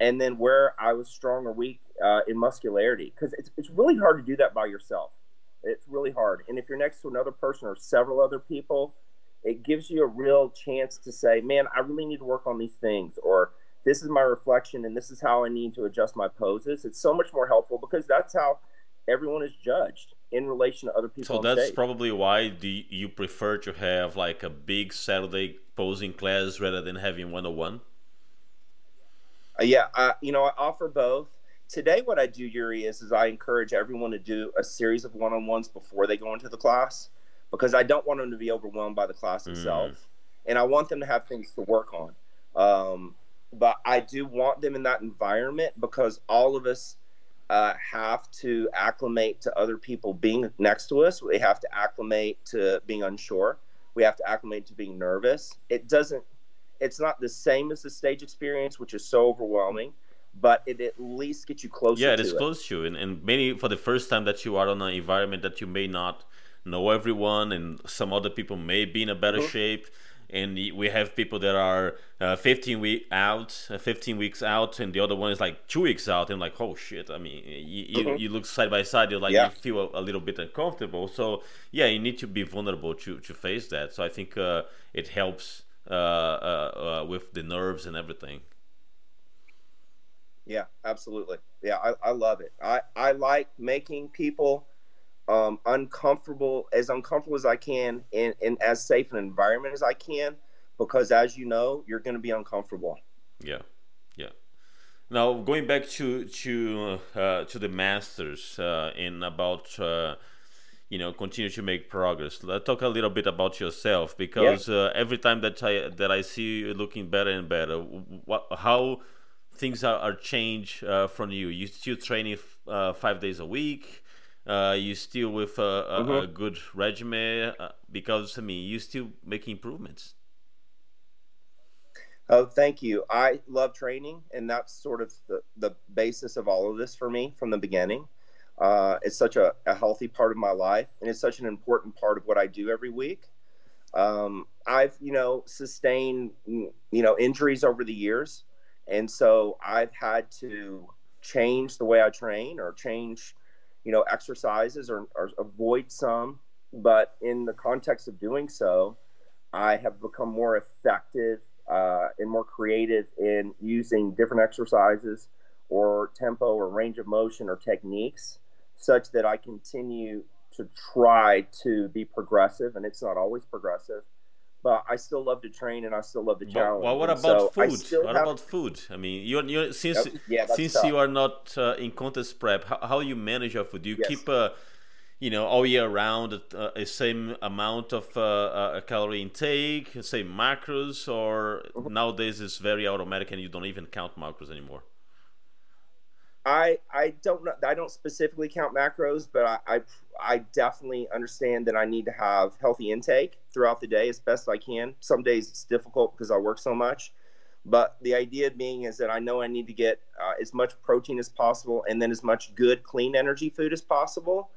and then where I was strong or weak uh, in muscularity. Because it's, it's really hard to do that by yourself. It's really hard. And if you're next to another person or several other people, it gives you a real chance to say, man, I really need to work on these things. Or this is my reflection and this is how I need to adjust my poses. It's so much more helpful because that's how everyone is judged in relation to other people. So that's stage. probably why do you prefer to have like a big Saturday posing class rather than having one on one? Yeah, I, you know, I offer both. Today, what I do, Yuri, is, is I encourage everyone to do a series of one on ones before they go into the class because I don't want them to be overwhelmed by the class mm. itself. And I want them to have things to work on. Um, but I do want them in that environment because all of us uh, have to acclimate to other people being next to us. We have to acclimate to being unsure. We have to acclimate to being nervous. It doesn't. It's not the same as the stage experience, which is so overwhelming, but it at least gets you closer. Yeah, it is it. close to you, and, and maybe for the first time that you are on an environment that you may not know everyone, and some other people may be in a better mm-hmm. shape and we have people that are uh, 15 week out, uh, 15 weeks out, and the other one is like two weeks out, and like, oh shit! I mean, you, mm-hmm. you, look side by side, you're like yeah. you feel a, a, little bit uncomfortable. So yeah, you need to be vulnerable to to face that. So I think uh, it helps uh, uh, uh, with the nerves and everything. Yeah, absolutely. Yeah, I, I love it. I, I like making people um, uncomfortable, as uncomfortable as I can, in, in as safe an environment as I can, because as you know, you're going to be uncomfortable. Yeah, yeah. Now going back to to uh, to the masters uh, in about uh, you know continue to make progress. Let's talk a little bit about yourself because yeah. Uh, every time that I that I see you looking better and better, what how things are, are changed uh, from you. You still training uh, five days a week uh, you still with a, a, mm-hmm. a good regimen uh, because I mean you still making improvements. Oh, thank you. I love training, and that's sort of the, the basis of all of this for me from the beginning. Uh, it's such a, a, healthy part of my life, and it's such an important part of what I do every week. Um, I've, you know, sustained, you know, injuries over the years, and so I've had to change the way I train or change you know, exercises or, or avoid some. But in the context of doing so, I have become more effective uh, and more creative in using different exercises or tempo or range of motion or techniques such that I continue to try to be progressive. And it's not always progressive, but I still love to train and I still love to challenge. Well, what about so food? What have... about food? I mean, you're, you're since yeah, since tough. you are not uh, in contest prep, how, how you manage your food? Do you yes. keep a you know all year round uh, a same amount of uh, uh calorie intake, same macros, or mm-hmm. nowadays it's very automatic and you don't even count macros anymore? I I don't know. I don't specifically count macros, but I, I, I definitely understand that I need to have healthy intake throughout the day as best I can. Some days it's difficult because I work so much, but the idea being is that I know I need to get uh, as much protein as possible and then as much good clean energy food as possible,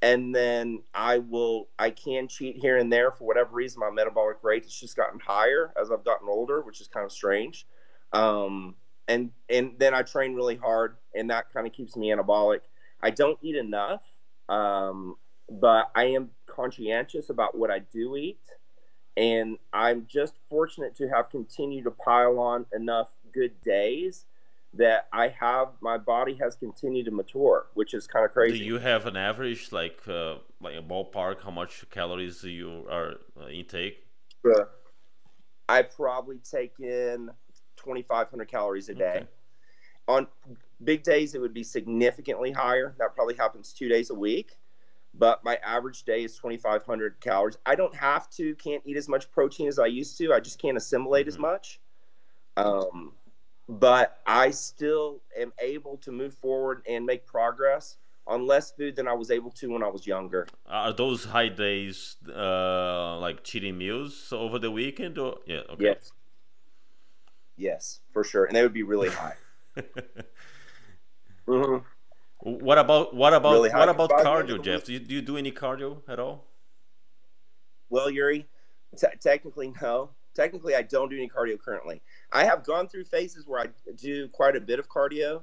and then I will I can cheat here and there for whatever reason. My metabolic rate has just gotten higher as I've gotten older, which is kind of strange. Um, and and then I train really hard, and that kind of keeps me anabolic. I don't eat enough, um, but I am conscientious about what I do eat, and I'm just fortunate to have continued to pile on enough good days that I have my body has continued to mature, which is kind of crazy. Do you have an average, like uh, like a ballpark, how much calories you are uh, intake? I probably take in 2,500 calories a day. Okay. On big days, it would be significantly higher. That probably happens two days a week. But my average day is 2,500 calories. I don't have to, can't eat as much protein as I used to. I just can't assimilate mm-hmm. as much. Um, but I still am able to move forward and make progress on less food than I was able to when I was younger. Are those high days uh, like cheating meals over the weekend? Or yeah, okay. Yes, yes, for sure, and they would be really high. mm-hmm. What about what about really what about cardio, Jeff? Do you, do you do any cardio at all? Well, Yuri, t- technically no. Technically, I don't do any cardio currently. I have gone through phases where I do quite a bit of cardio,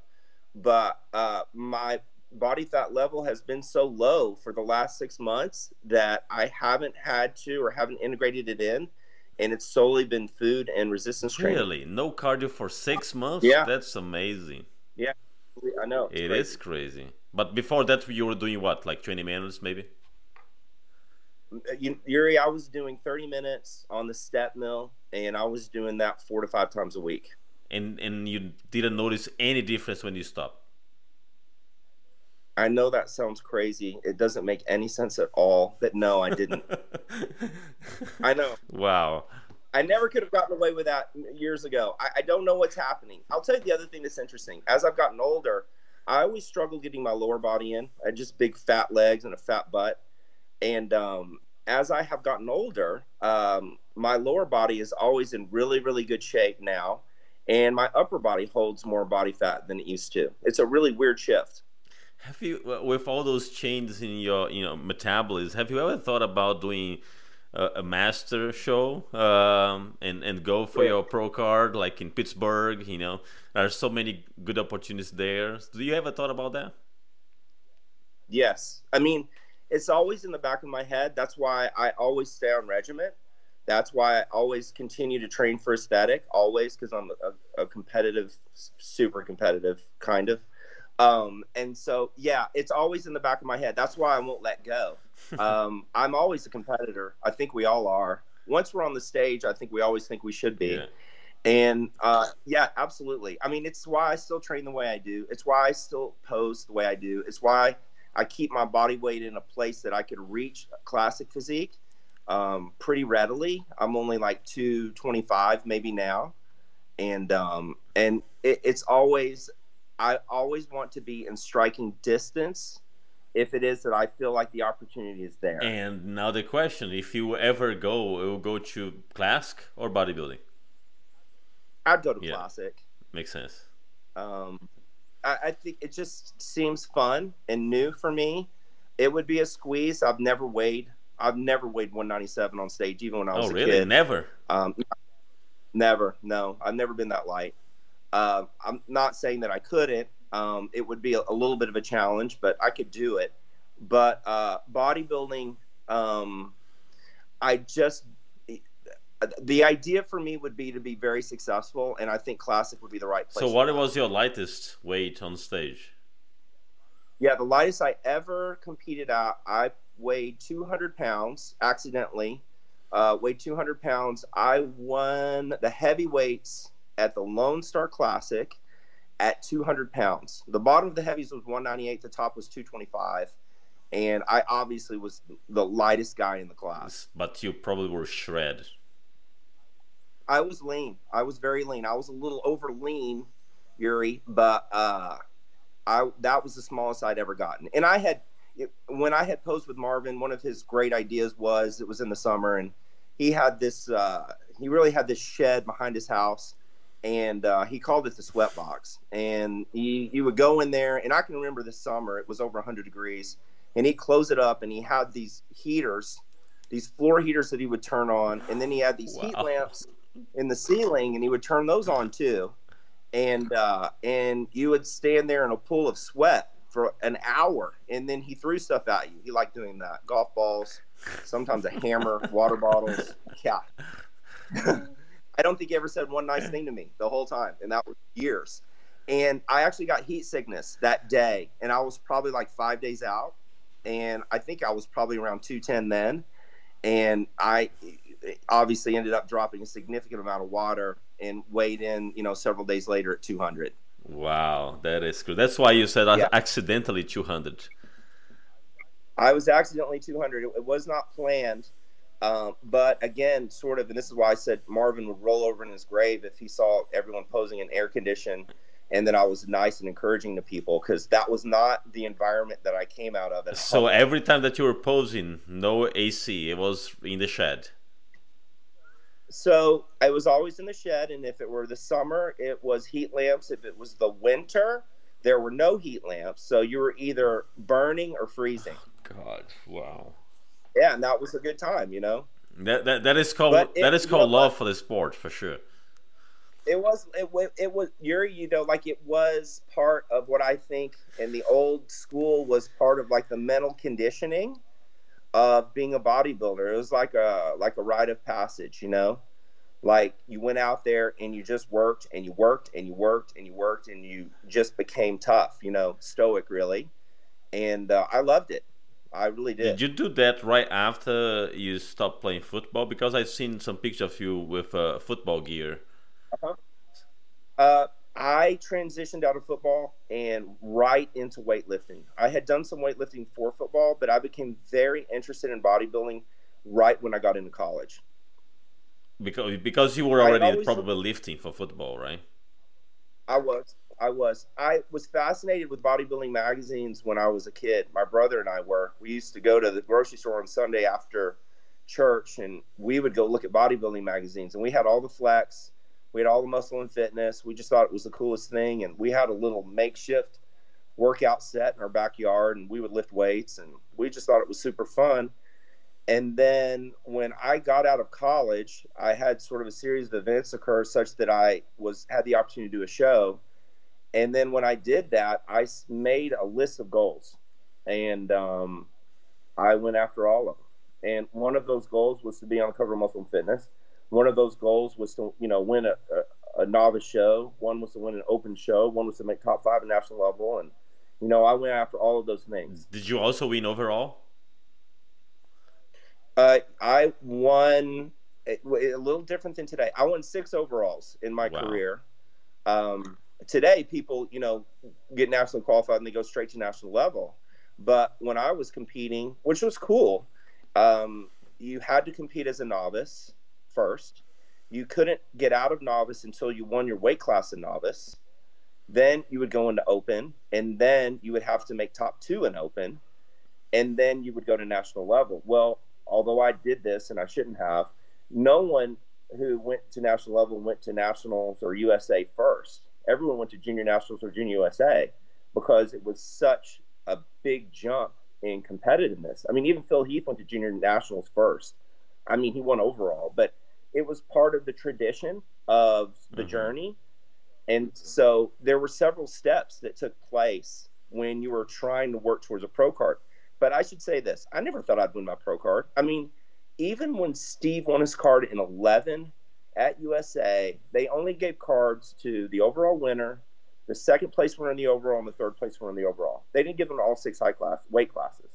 but uh, my body fat level has been so low for the last six months that I haven't had to or haven't integrated it in, and it's solely been food and resistance training. Really, no cardio for six months? Yeah, that's amazing. Yeah, I know. It's it crazy. is crazy. But before that, you were doing what, like twenty minutes, maybe? Yuri, I was doing 30 minutes on the step mill, and I was doing that four to five times a week. And and you didn't notice any difference when you stopped. I know that sounds crazy. It doesn't make any sense at all. But no, I didn't. I know. Wow. I never could have gotten away with that years ago. I, I don't know what's happening. I'll tell you the other thing that's interesting. As I've gotten older, I always struggle getting my lower body in. I just big fat legs and a fat butt. And um, as I have gotten older, um, my lower body is always in really, really good shape now, and my upper body holds more body fat than it used to. It's a really weird shift. Have you, with all those changes in your, you know, metabolism, have you ever thought about doing a, a master show um, and and go for yeah. your pro card like in Pittsburgh? You know, there are so many good opportunities there. Do you ever thought about that? Yes, I mean it's always in the back of my head. That's why I always stay on regiment. That's why I always continue to train for aesthetic, always, because I'm a, a, competitive, super competitive kind of. Um, and so, yeah, it's always in the back of my head. That's why I won't let go. Um, I'm always a competitor. I think we all are. Once we're on the stage, I think we always think we should be. Yeah. And uh, yeah, absolutely. I mean, it's why I still train the way I do. It's why I still pose the way I do. It's why I keep my body weight in a place that I could reach classic physique um, pretty readily. I'm only like 225 maybe now, and um, and it, it's always I always want to be in striking distance if it is that I feel like the opportunity is there. And now the question: If you ever go, it will go to classic or bodybuilding? I'd go to yeah. classic. Makes sense. Um, I, I think it just seems fun and new for me. It would be a squeeze. I've never weighed. I've never weighed 197 on stage, even when I was oh, a really? kid. Never. Um, never. No, I've never been that light. Uh, I'm not saying that I couldn't. Um, it would be a, a, little bit of a challenge, but I could do it. But uh, bodybuilding, um, I just the idea for me would be to be very successful, and I think classic would be the right place. So, what was your lightest weight on stage? Yeah, the lightest I ever competed at, I weighed 200 pounds accidentally. Uh, weighed 200 pounds. I won the heavyweights at the Lone Star Classic at 200 pounds. The bottom of the heavies was 198. The top was 225 and I obviously was the lightest guy in the class. But you probably were shred. I was lean. I was very lean. I was a little over lean, Yuri, but uh, I that was the smallest I'd ever gotten. And I had when I had posed with Marvin, one of his great ideas was it was in the summer, and he had this. Uh, he really had this shed behind his house, and uh, he called it the sweat box. And he you would go in there, and I can remember this summer. It was over 100 degrees, and he'd close it up, and he had these heaters, these floor heaters that he would turn on, and then he had these wow. heat lamps in the ceiling, and he would turn those on too, and uh, and you would stand there in a pool of sweat for an hour, and then he threw stuff at you. He liked doing that, golf balls, sometimes a hammer, water bottles. Yeah. I don't think he ever said one nice thing to me the whole time, and that was years. And I actually got heat sickness that day, and I was probably like five days out, and I think I was probably around 210 then, and I obviously ended up dropping a significant amount of water and weighed in, you know, several days later at 200. Wow, that is good. That's why you said yeah. accidentally 200. I was accidentally 200. It, it was not planned. Um, but again, sort of, and this is why I said Marvin would roll over in his grave if he saw everyone posing in air condition and then I was nice and encouraging to people because that was not the environment that I came out of. so home. every time that you were posing, no AC, it was in the shed. So I was always in the shed, and if it were the summer, it was heat lamps. If it was the winter, there were no heat lamps. So you were either burning or freezing. Oh, God, wow. Yeah, and that was a good time, you know. That that, that is called that is called love for the sport for sure it was it, it was Yuri, you know, like it was part of what I think in the old school was part of like the mental conditioning of being a bodybuilder. It was like a like a rite of passage, you know. Like you went out there and you just worked and you worked and you worked and you worked and you just became tough, you know, stoic really. And uh, I loved it. I really did. Did you do that right after you stopped playing football? Because I've seen some pictures of you with uh, football gear. Uh-huh. Uh, I transitioned out of football and right into weightlifting. I had done some weightlifting for football, but I became very interested in bodybuilding right when I got into college. Because because you were already probably lifting for football, right? I was. I was. I was fascinated with bodybuilding magazines when I was a kid. My brother and I were. We used to go to the grocery store on Sunday after church, and we would go look at bodybuilding magazines. And we had all the flex we had all the muscle and fitness. We just thought it was the coolest thing. And we had a little makeshift workout set in our backyard and we would lift weights and we just thought it was super fun. And then when I got out of college, I had sort of a series of events occur such that I was had the opportunity to do a show. And then when I did that, I made a list of goals, and um, I went after all of them. And one of those goals was to be on the cover of Muscle and Fitness one of those goals was to you know win a, a, a, novice show. One was to win an open show. One was to make top five at national level. And you know I went after all of those things. Did you also win overall? Uh, I won a, a, little different than today. I won six overalls in my wow. career. Um, today, people you know get nationally qualified and they go straight to national level. But when I was competing, which was cool, um, you had to compete as a novice first. You couldn't get out of novice until you won your weight class in novice. Then you would go into open, and then you would have to make top two in open, and then you would go to national level. Well, although I did this and I shouldn't have, no one who went to national level went to nationals or USA first. Everyone went to junior nationals or junior USA because it was such a big jump in competitiveness. I mean, even Phil Heath went to junior nationals first. I mean, he won overall, but it was part of the tradition of the mm-hmm. journey. And so there were several steps that took place when you were trying to work towards a pro card. But I should say this I never thought I'd win my pro card. I mean, even when Steve won his card in 11 at USA, they only gave cards to the overall winner, the second place winner in the overall, and the third place winner in the overall. They didn't give them all six high class weight classes.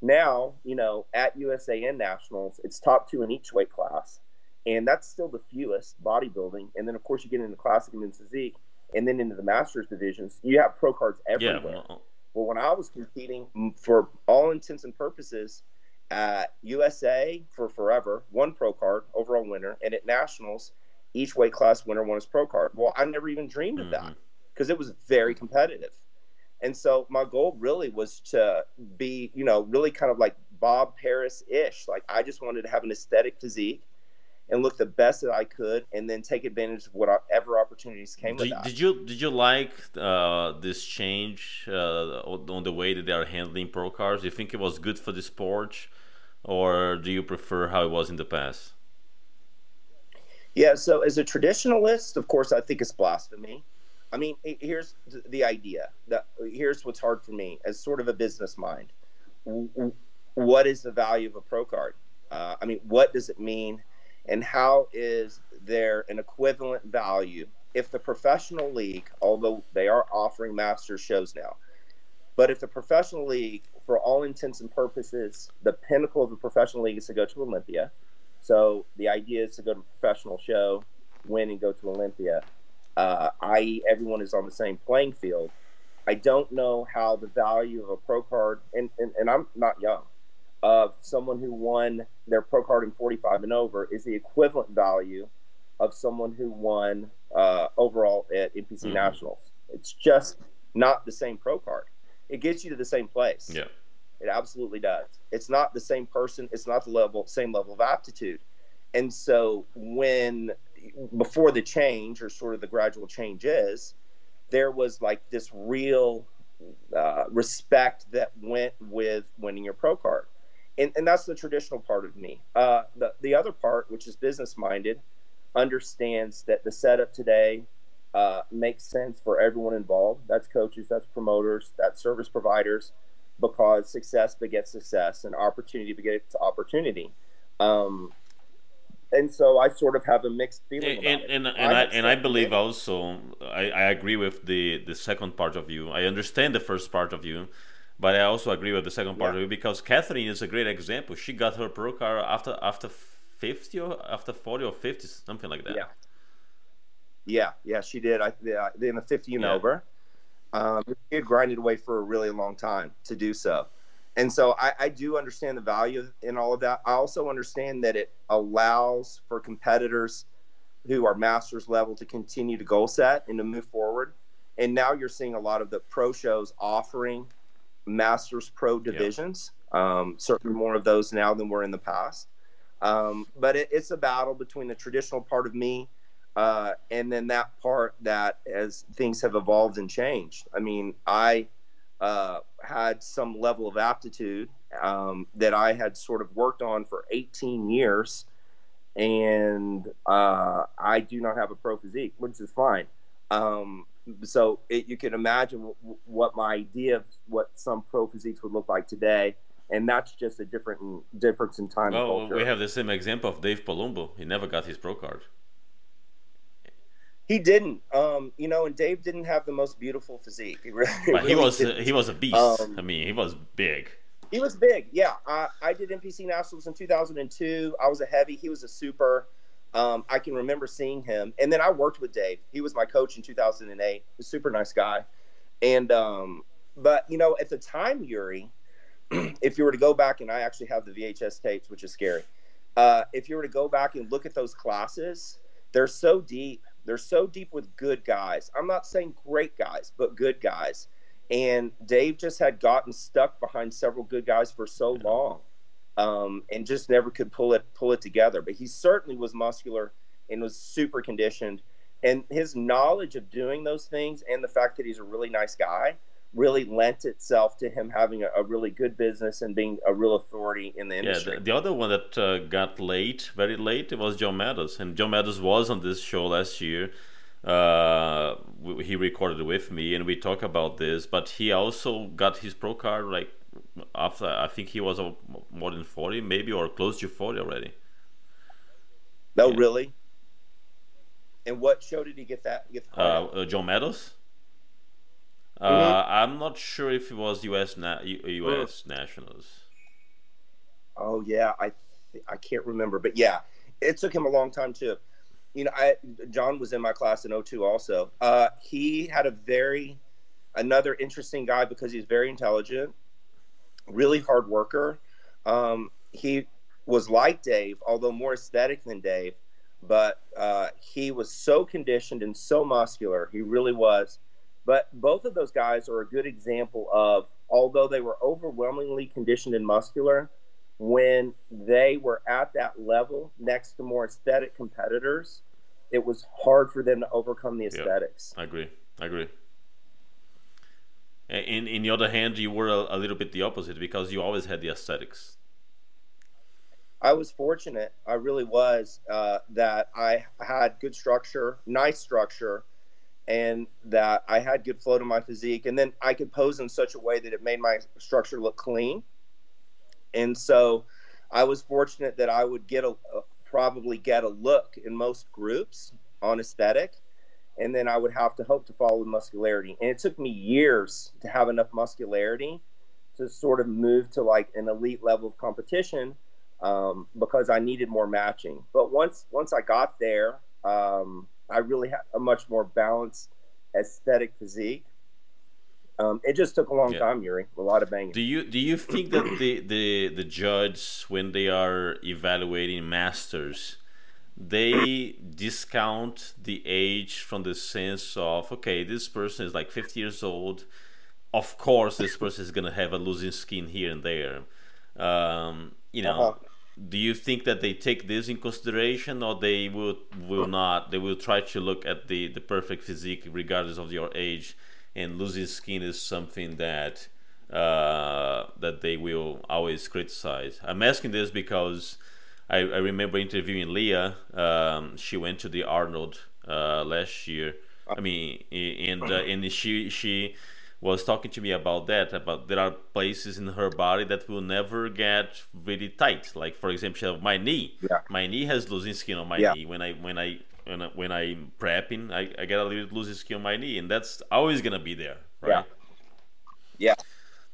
Now, you know, at USA and Nationals, it's top two in each weight class and that's still the fewest bodybuilding. And then of course you get into classic and then physique, and then into the masters divisions. You have pro cards everywhere. Yeah, well, uh, well, when I was competing, for all intents and purposes, at USA for forever, one pro card, overall winner, and at nationals, each weight class winner won his pro card. Well, I never even dreamed of mm-hmm. that because it was very competitive. And so my goal really was to be, you know, really kind of like Bob Paris ish. Like I just wanted to have an aesthetic physique and look the best that I could, and then take advantage of whatever opportunities came did. Did you did you like uh, this change uh, on the way that they are handling pro cars? Do you think it was good for the sport, or do you prefer how it was in the past? Yeah, so as a traditionalist, of course, I think it's blasphemy. I mean, here's the idea. That here's what's hard for me as sort of a business mind. What is the value of a pro card? Uh, I mean, what does it mean, and how is there an equivalent value if the professional league, although they are offering master shows now, but if the professional league, for all intents and purposes, the pinnacle of the professional league is to go to Olympia. So the idea is to go to a professional show, win, and go to Olympia uh, i.e., everyone is on the same playing field. I don't know how the value of a pro card, and, and, and I'm not young, of someone who won their pro card in 45 and over is the equivalent value of someone who won uh, overall at NPC mm-hmm. Nationals. It's just not the same pro card. It gets you to the same place. Yeah. It absolutely does. It's not the same person. It's not the level, same level of aptitude. And so when before the change or sort of the gradual change is, there was like this real uh, respect that went with winning your pro card. And, and that's the traditional part of me. Uh, the, the other part, which is business minded, understands that the setup today uh, makes sense for everyone involved. That's coaches, that's promoters, that's service providers, because success begets success and opportunity begets opportunity. Um, and so I sort of have a mixed feeling and, and, and, and I, and I believe also I, I agree with the the second part of you. I understand the first part of you, but I also agree with the second part yeah. of you because Catherine is a great example. She got her pro car after after fifty or after forty or fifty, something like that. Yeah, yeah, yeah. She did. I in the fifty and yeah. over. Um, she had grinded away for a really long time to do so and so I, I, do understand the value in all of that. I also understand that it allows for competitors who are masters level to continue to goal set and to move forward. And now you're seeing a lot of the pro shows offering masters pro divisions. Um, certainly more of those now than were in the past. Um, but it, it's a battle between the traditional part of me uh, and then that part that as things have evolved and changed. I mean, I uh, had some level of aptitude um, that I had sort of worked on for 18 years, and uh, I do not have a pro physique, which is fine. Um, so it, you can imagine w- what my idea of what some pro physiques would look like today, and that's just a different difference in time. Well, we have the same example of Dave Palumbo. He never got his pro card. He didn't. Um, you know, and Dave didn't have the most beautiful physique. He, really, but he was he was a beast. Um, I mean, he was big. He was big. Yeah, I, I did NPC Nationals in 2002. I was a heavy. He was a super. Um, I can remember seeing him, and then I worked with Dave. He was my coach in 2008. A super nice guy, and um, but you know, at the time, Yuri, if you were to go back, and I actually have the VHS tapes, which is scary. Uh, if you were to go back and look at those classes, they're so deep they're so deep with good guys. I'm not saying great guys, but good guys. And Dave just had gotten stuck behind several good guys for so long, um, and just never could pull it pull it together. But he certainly was muscular and was super conditioned. And his knowledge of doing those things, and the fact that he's a really nice guy, really lent itself to him having a, a, really good business and being a real authority in the industry. Yeah, the, the other one that uh, got late, very late, it was John Meadows, and John Meadows was on this show last year. Uh, he recorded with me, and we talked about this. But he also got his pro card like after I think he was more than forty, maybe or close to forty already. No, yeah. really. And what show did he get that? Get uh, uh, John Meadows. Uh, mm-hmm. I'm not sure if it was U.S. Na- U.S. Mm. nationals. Oh yeah, I I can't remember, but yeah, it took him a long time too. You know, I John was in my class in 02 also. Uh, he had a very another interesting guy because he's very intelligent, really hard worker. Um, he was like Dave, although more aesthetic than Dave, but uh, he was so conditioned and so muscular. He really was but both of those guys are a good example of, although they were overwhelmingly conditioned and muscular, when they were at that level next to more aesthetic competitors, it was hard for them to overcome the aesthetics. I agree. I agree. In in the other hand, you were a, a little bit the opposite because you always had the aesthetics. I was fortunate. I really was uh, that I had good structure, nice structure, and that I had good flow to my physique. And then I could pose in such a way that it made my structure look clean. And so I was fortunate that I would get a, a probably get a look in most groups on aesthetic. And then I would have to hope to follow with muscularity. And it took me years to have enough muscularity to sort of move to like an elite level of competition um, because I needed more matching. But once once I got there, um, I really have a much more balanced aesthetic physique. Um, it just took a long yeah. time, Yuri. A lot of banging. Do you do you think that the the the judge when they are evaluating masters, they discount the age from the sense of okay, this person is like fifty years old. Of course, this person is gonna have a losing skin here and there. Um, you know, uh-huh do you think that they take this in consideration or they will will not they will try to look at the the perfect physique regardless of your age and losing skin is something that uh, that they will always criticize? I'm asking this because i, I remember interviewing leah um, she went to the arnold uh, last year. I mean and uh, and she she was talking to me about that about there are places in her body that will never get really tight. Like for example my knee. Yeah. my knee has losing skin on my yeah. knee. When i when i when, I, when i'm prepping I, I get a little losing skin on my knee and that's always gonna be there right? Yeah.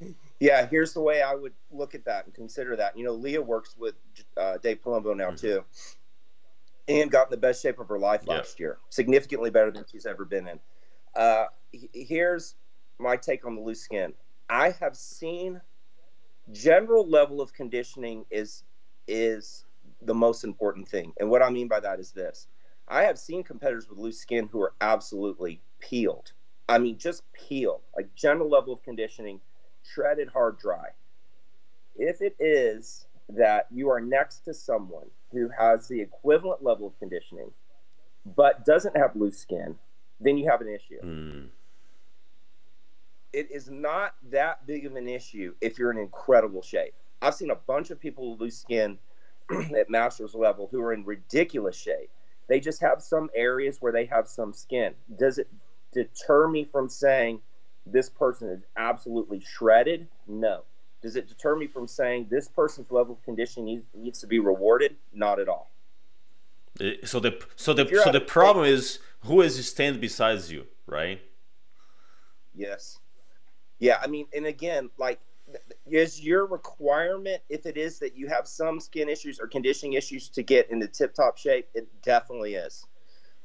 Yeah. Yeah here's the way i would look at that and consider that. You know leah works with uh, dave palumbo now mm-hmm. too and got in the best shape of her life last year. Significantly better than she's ever been in. Uh, here's my take on the loose skin. I have seen general level of conditioning is is the most important thing. And what I mean by that is this. I have seen competitors with loose skin who are absolutely peeled. I mean just peeled. Like general level of conditioning, shredded hard dry. If it is that you are next to someone who has the equivalent level of conditioning but doesn't have loose skin, then you have an issue. Mm it is not that big of an issue if you're in incredible shape. I've seen a bunch of people lose skin at master's level who are in ridiculous shape. They just have some areas where they have some skin. Does it deter me from saying this person is absolutely shredded? No. Does it deter me from saying this person's level of conditioning needs, needs to be rewarded? Not at all. Uh, so the so the so the problem is who is stand besides you, right? Yes. Yeah, I mean, and again, like, is your requirement if it is that you have some skin issues or conditioning issues to get into tip top shape? It definitely is,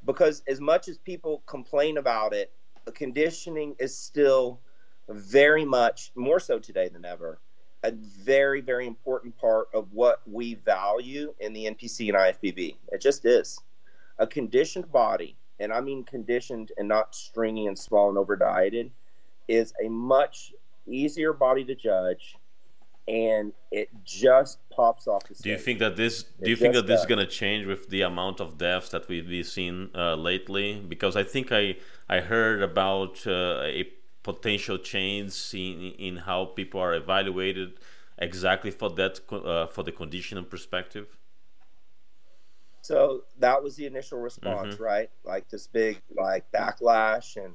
because as much as people complain about it, conditioning is still very much more so today than ever a very very important part of what we value in the NPC and IFBB. It just is a conditioned body, and I mean conditioned and not stringy and small and over dieted is a much easier body to judge and it just pops off the Do you think that this? Do you think that this does. is going to change with the amount of deaths that we've been seeing uh, lately? Because I think I I heard about uh, a potential change in in how people are evaluated exactly for that uh, for the conditioning perspective. So that was the initial response, mm-hmm. right? Like this big like backlash and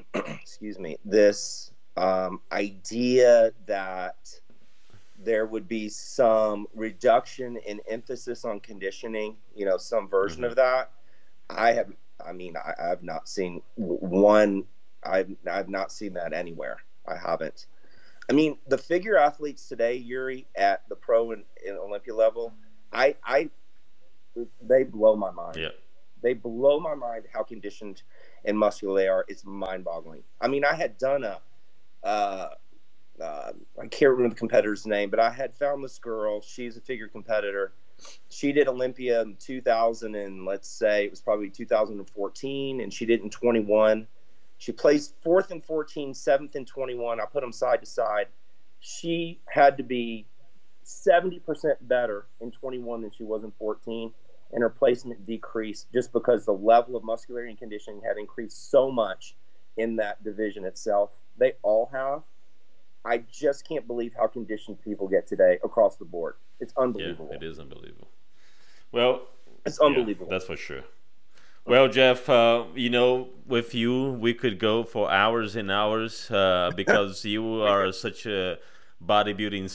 excuse me, this um, idea that there would be some reduction in emphasis on conditioning, you know, some version mm-hmm. of that. I have, I mean, I, have not seen one, I've, I've not seen that anywhere. I haven't. I mean, the figure athletes today, Yuri, at the pro and, and Olympia level, I, I, they blow my mind. Yeah. They blow my mind how conditioned and muscular they are. It's mind boggling. I mean, I had done a, uh, uh, I can't remember the competitor's name, but I had found this girl. She's a figure competitor. She did Olympia in 2000 and let's say it was probably 2014, and she did in 21. She placed fourth in 14, seventh in 21. I put them side to side. She had to be 70% better in 21 than she was in 14, and her placement decreased just because the level of muscularity and conditioning had increased so much in that division itself. They all have. I just can't believe how conditioned people get today across the board. It's unbelievable. Yeah, it is unbelievable. Well, it's unbelievable. Yeah, that's for sure. Well, Jeff, uh, you know, with you, we could go for hours and hours uh, because you are such a bodybuilding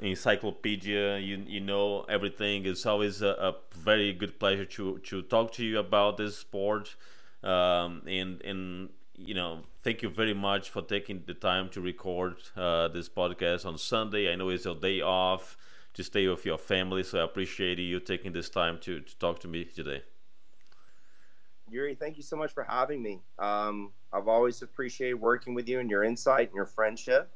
encyclopedia. You you know everything. It's always a, a very good pleasure to to talk to you about this sport. Um, and and you know, thank you very much for taking the time to record uh, this podcast on Sunday. I know it's your day off to stay with your family, so I appreciate you taking this time to, to talk to me today. Yuri, thank you so much for having me. Um, I've always appreciated working with you and your insight and your friendship.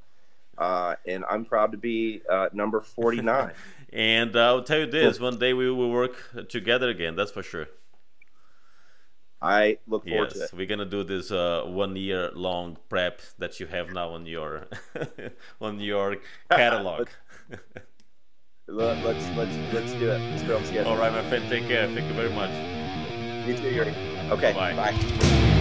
Uh, and I'm proud to be uh, number 49. and uh, I'll tell you this one day we will work together again, that's for sure. I look forward yes, to it. We're gonna do this uh, one year long prep that you have now on your on your catalog. let's let's let's do it. Let's go All right, my friend. Take care. Thank you very much. You too, Yuri. Okay. Bye. Bye.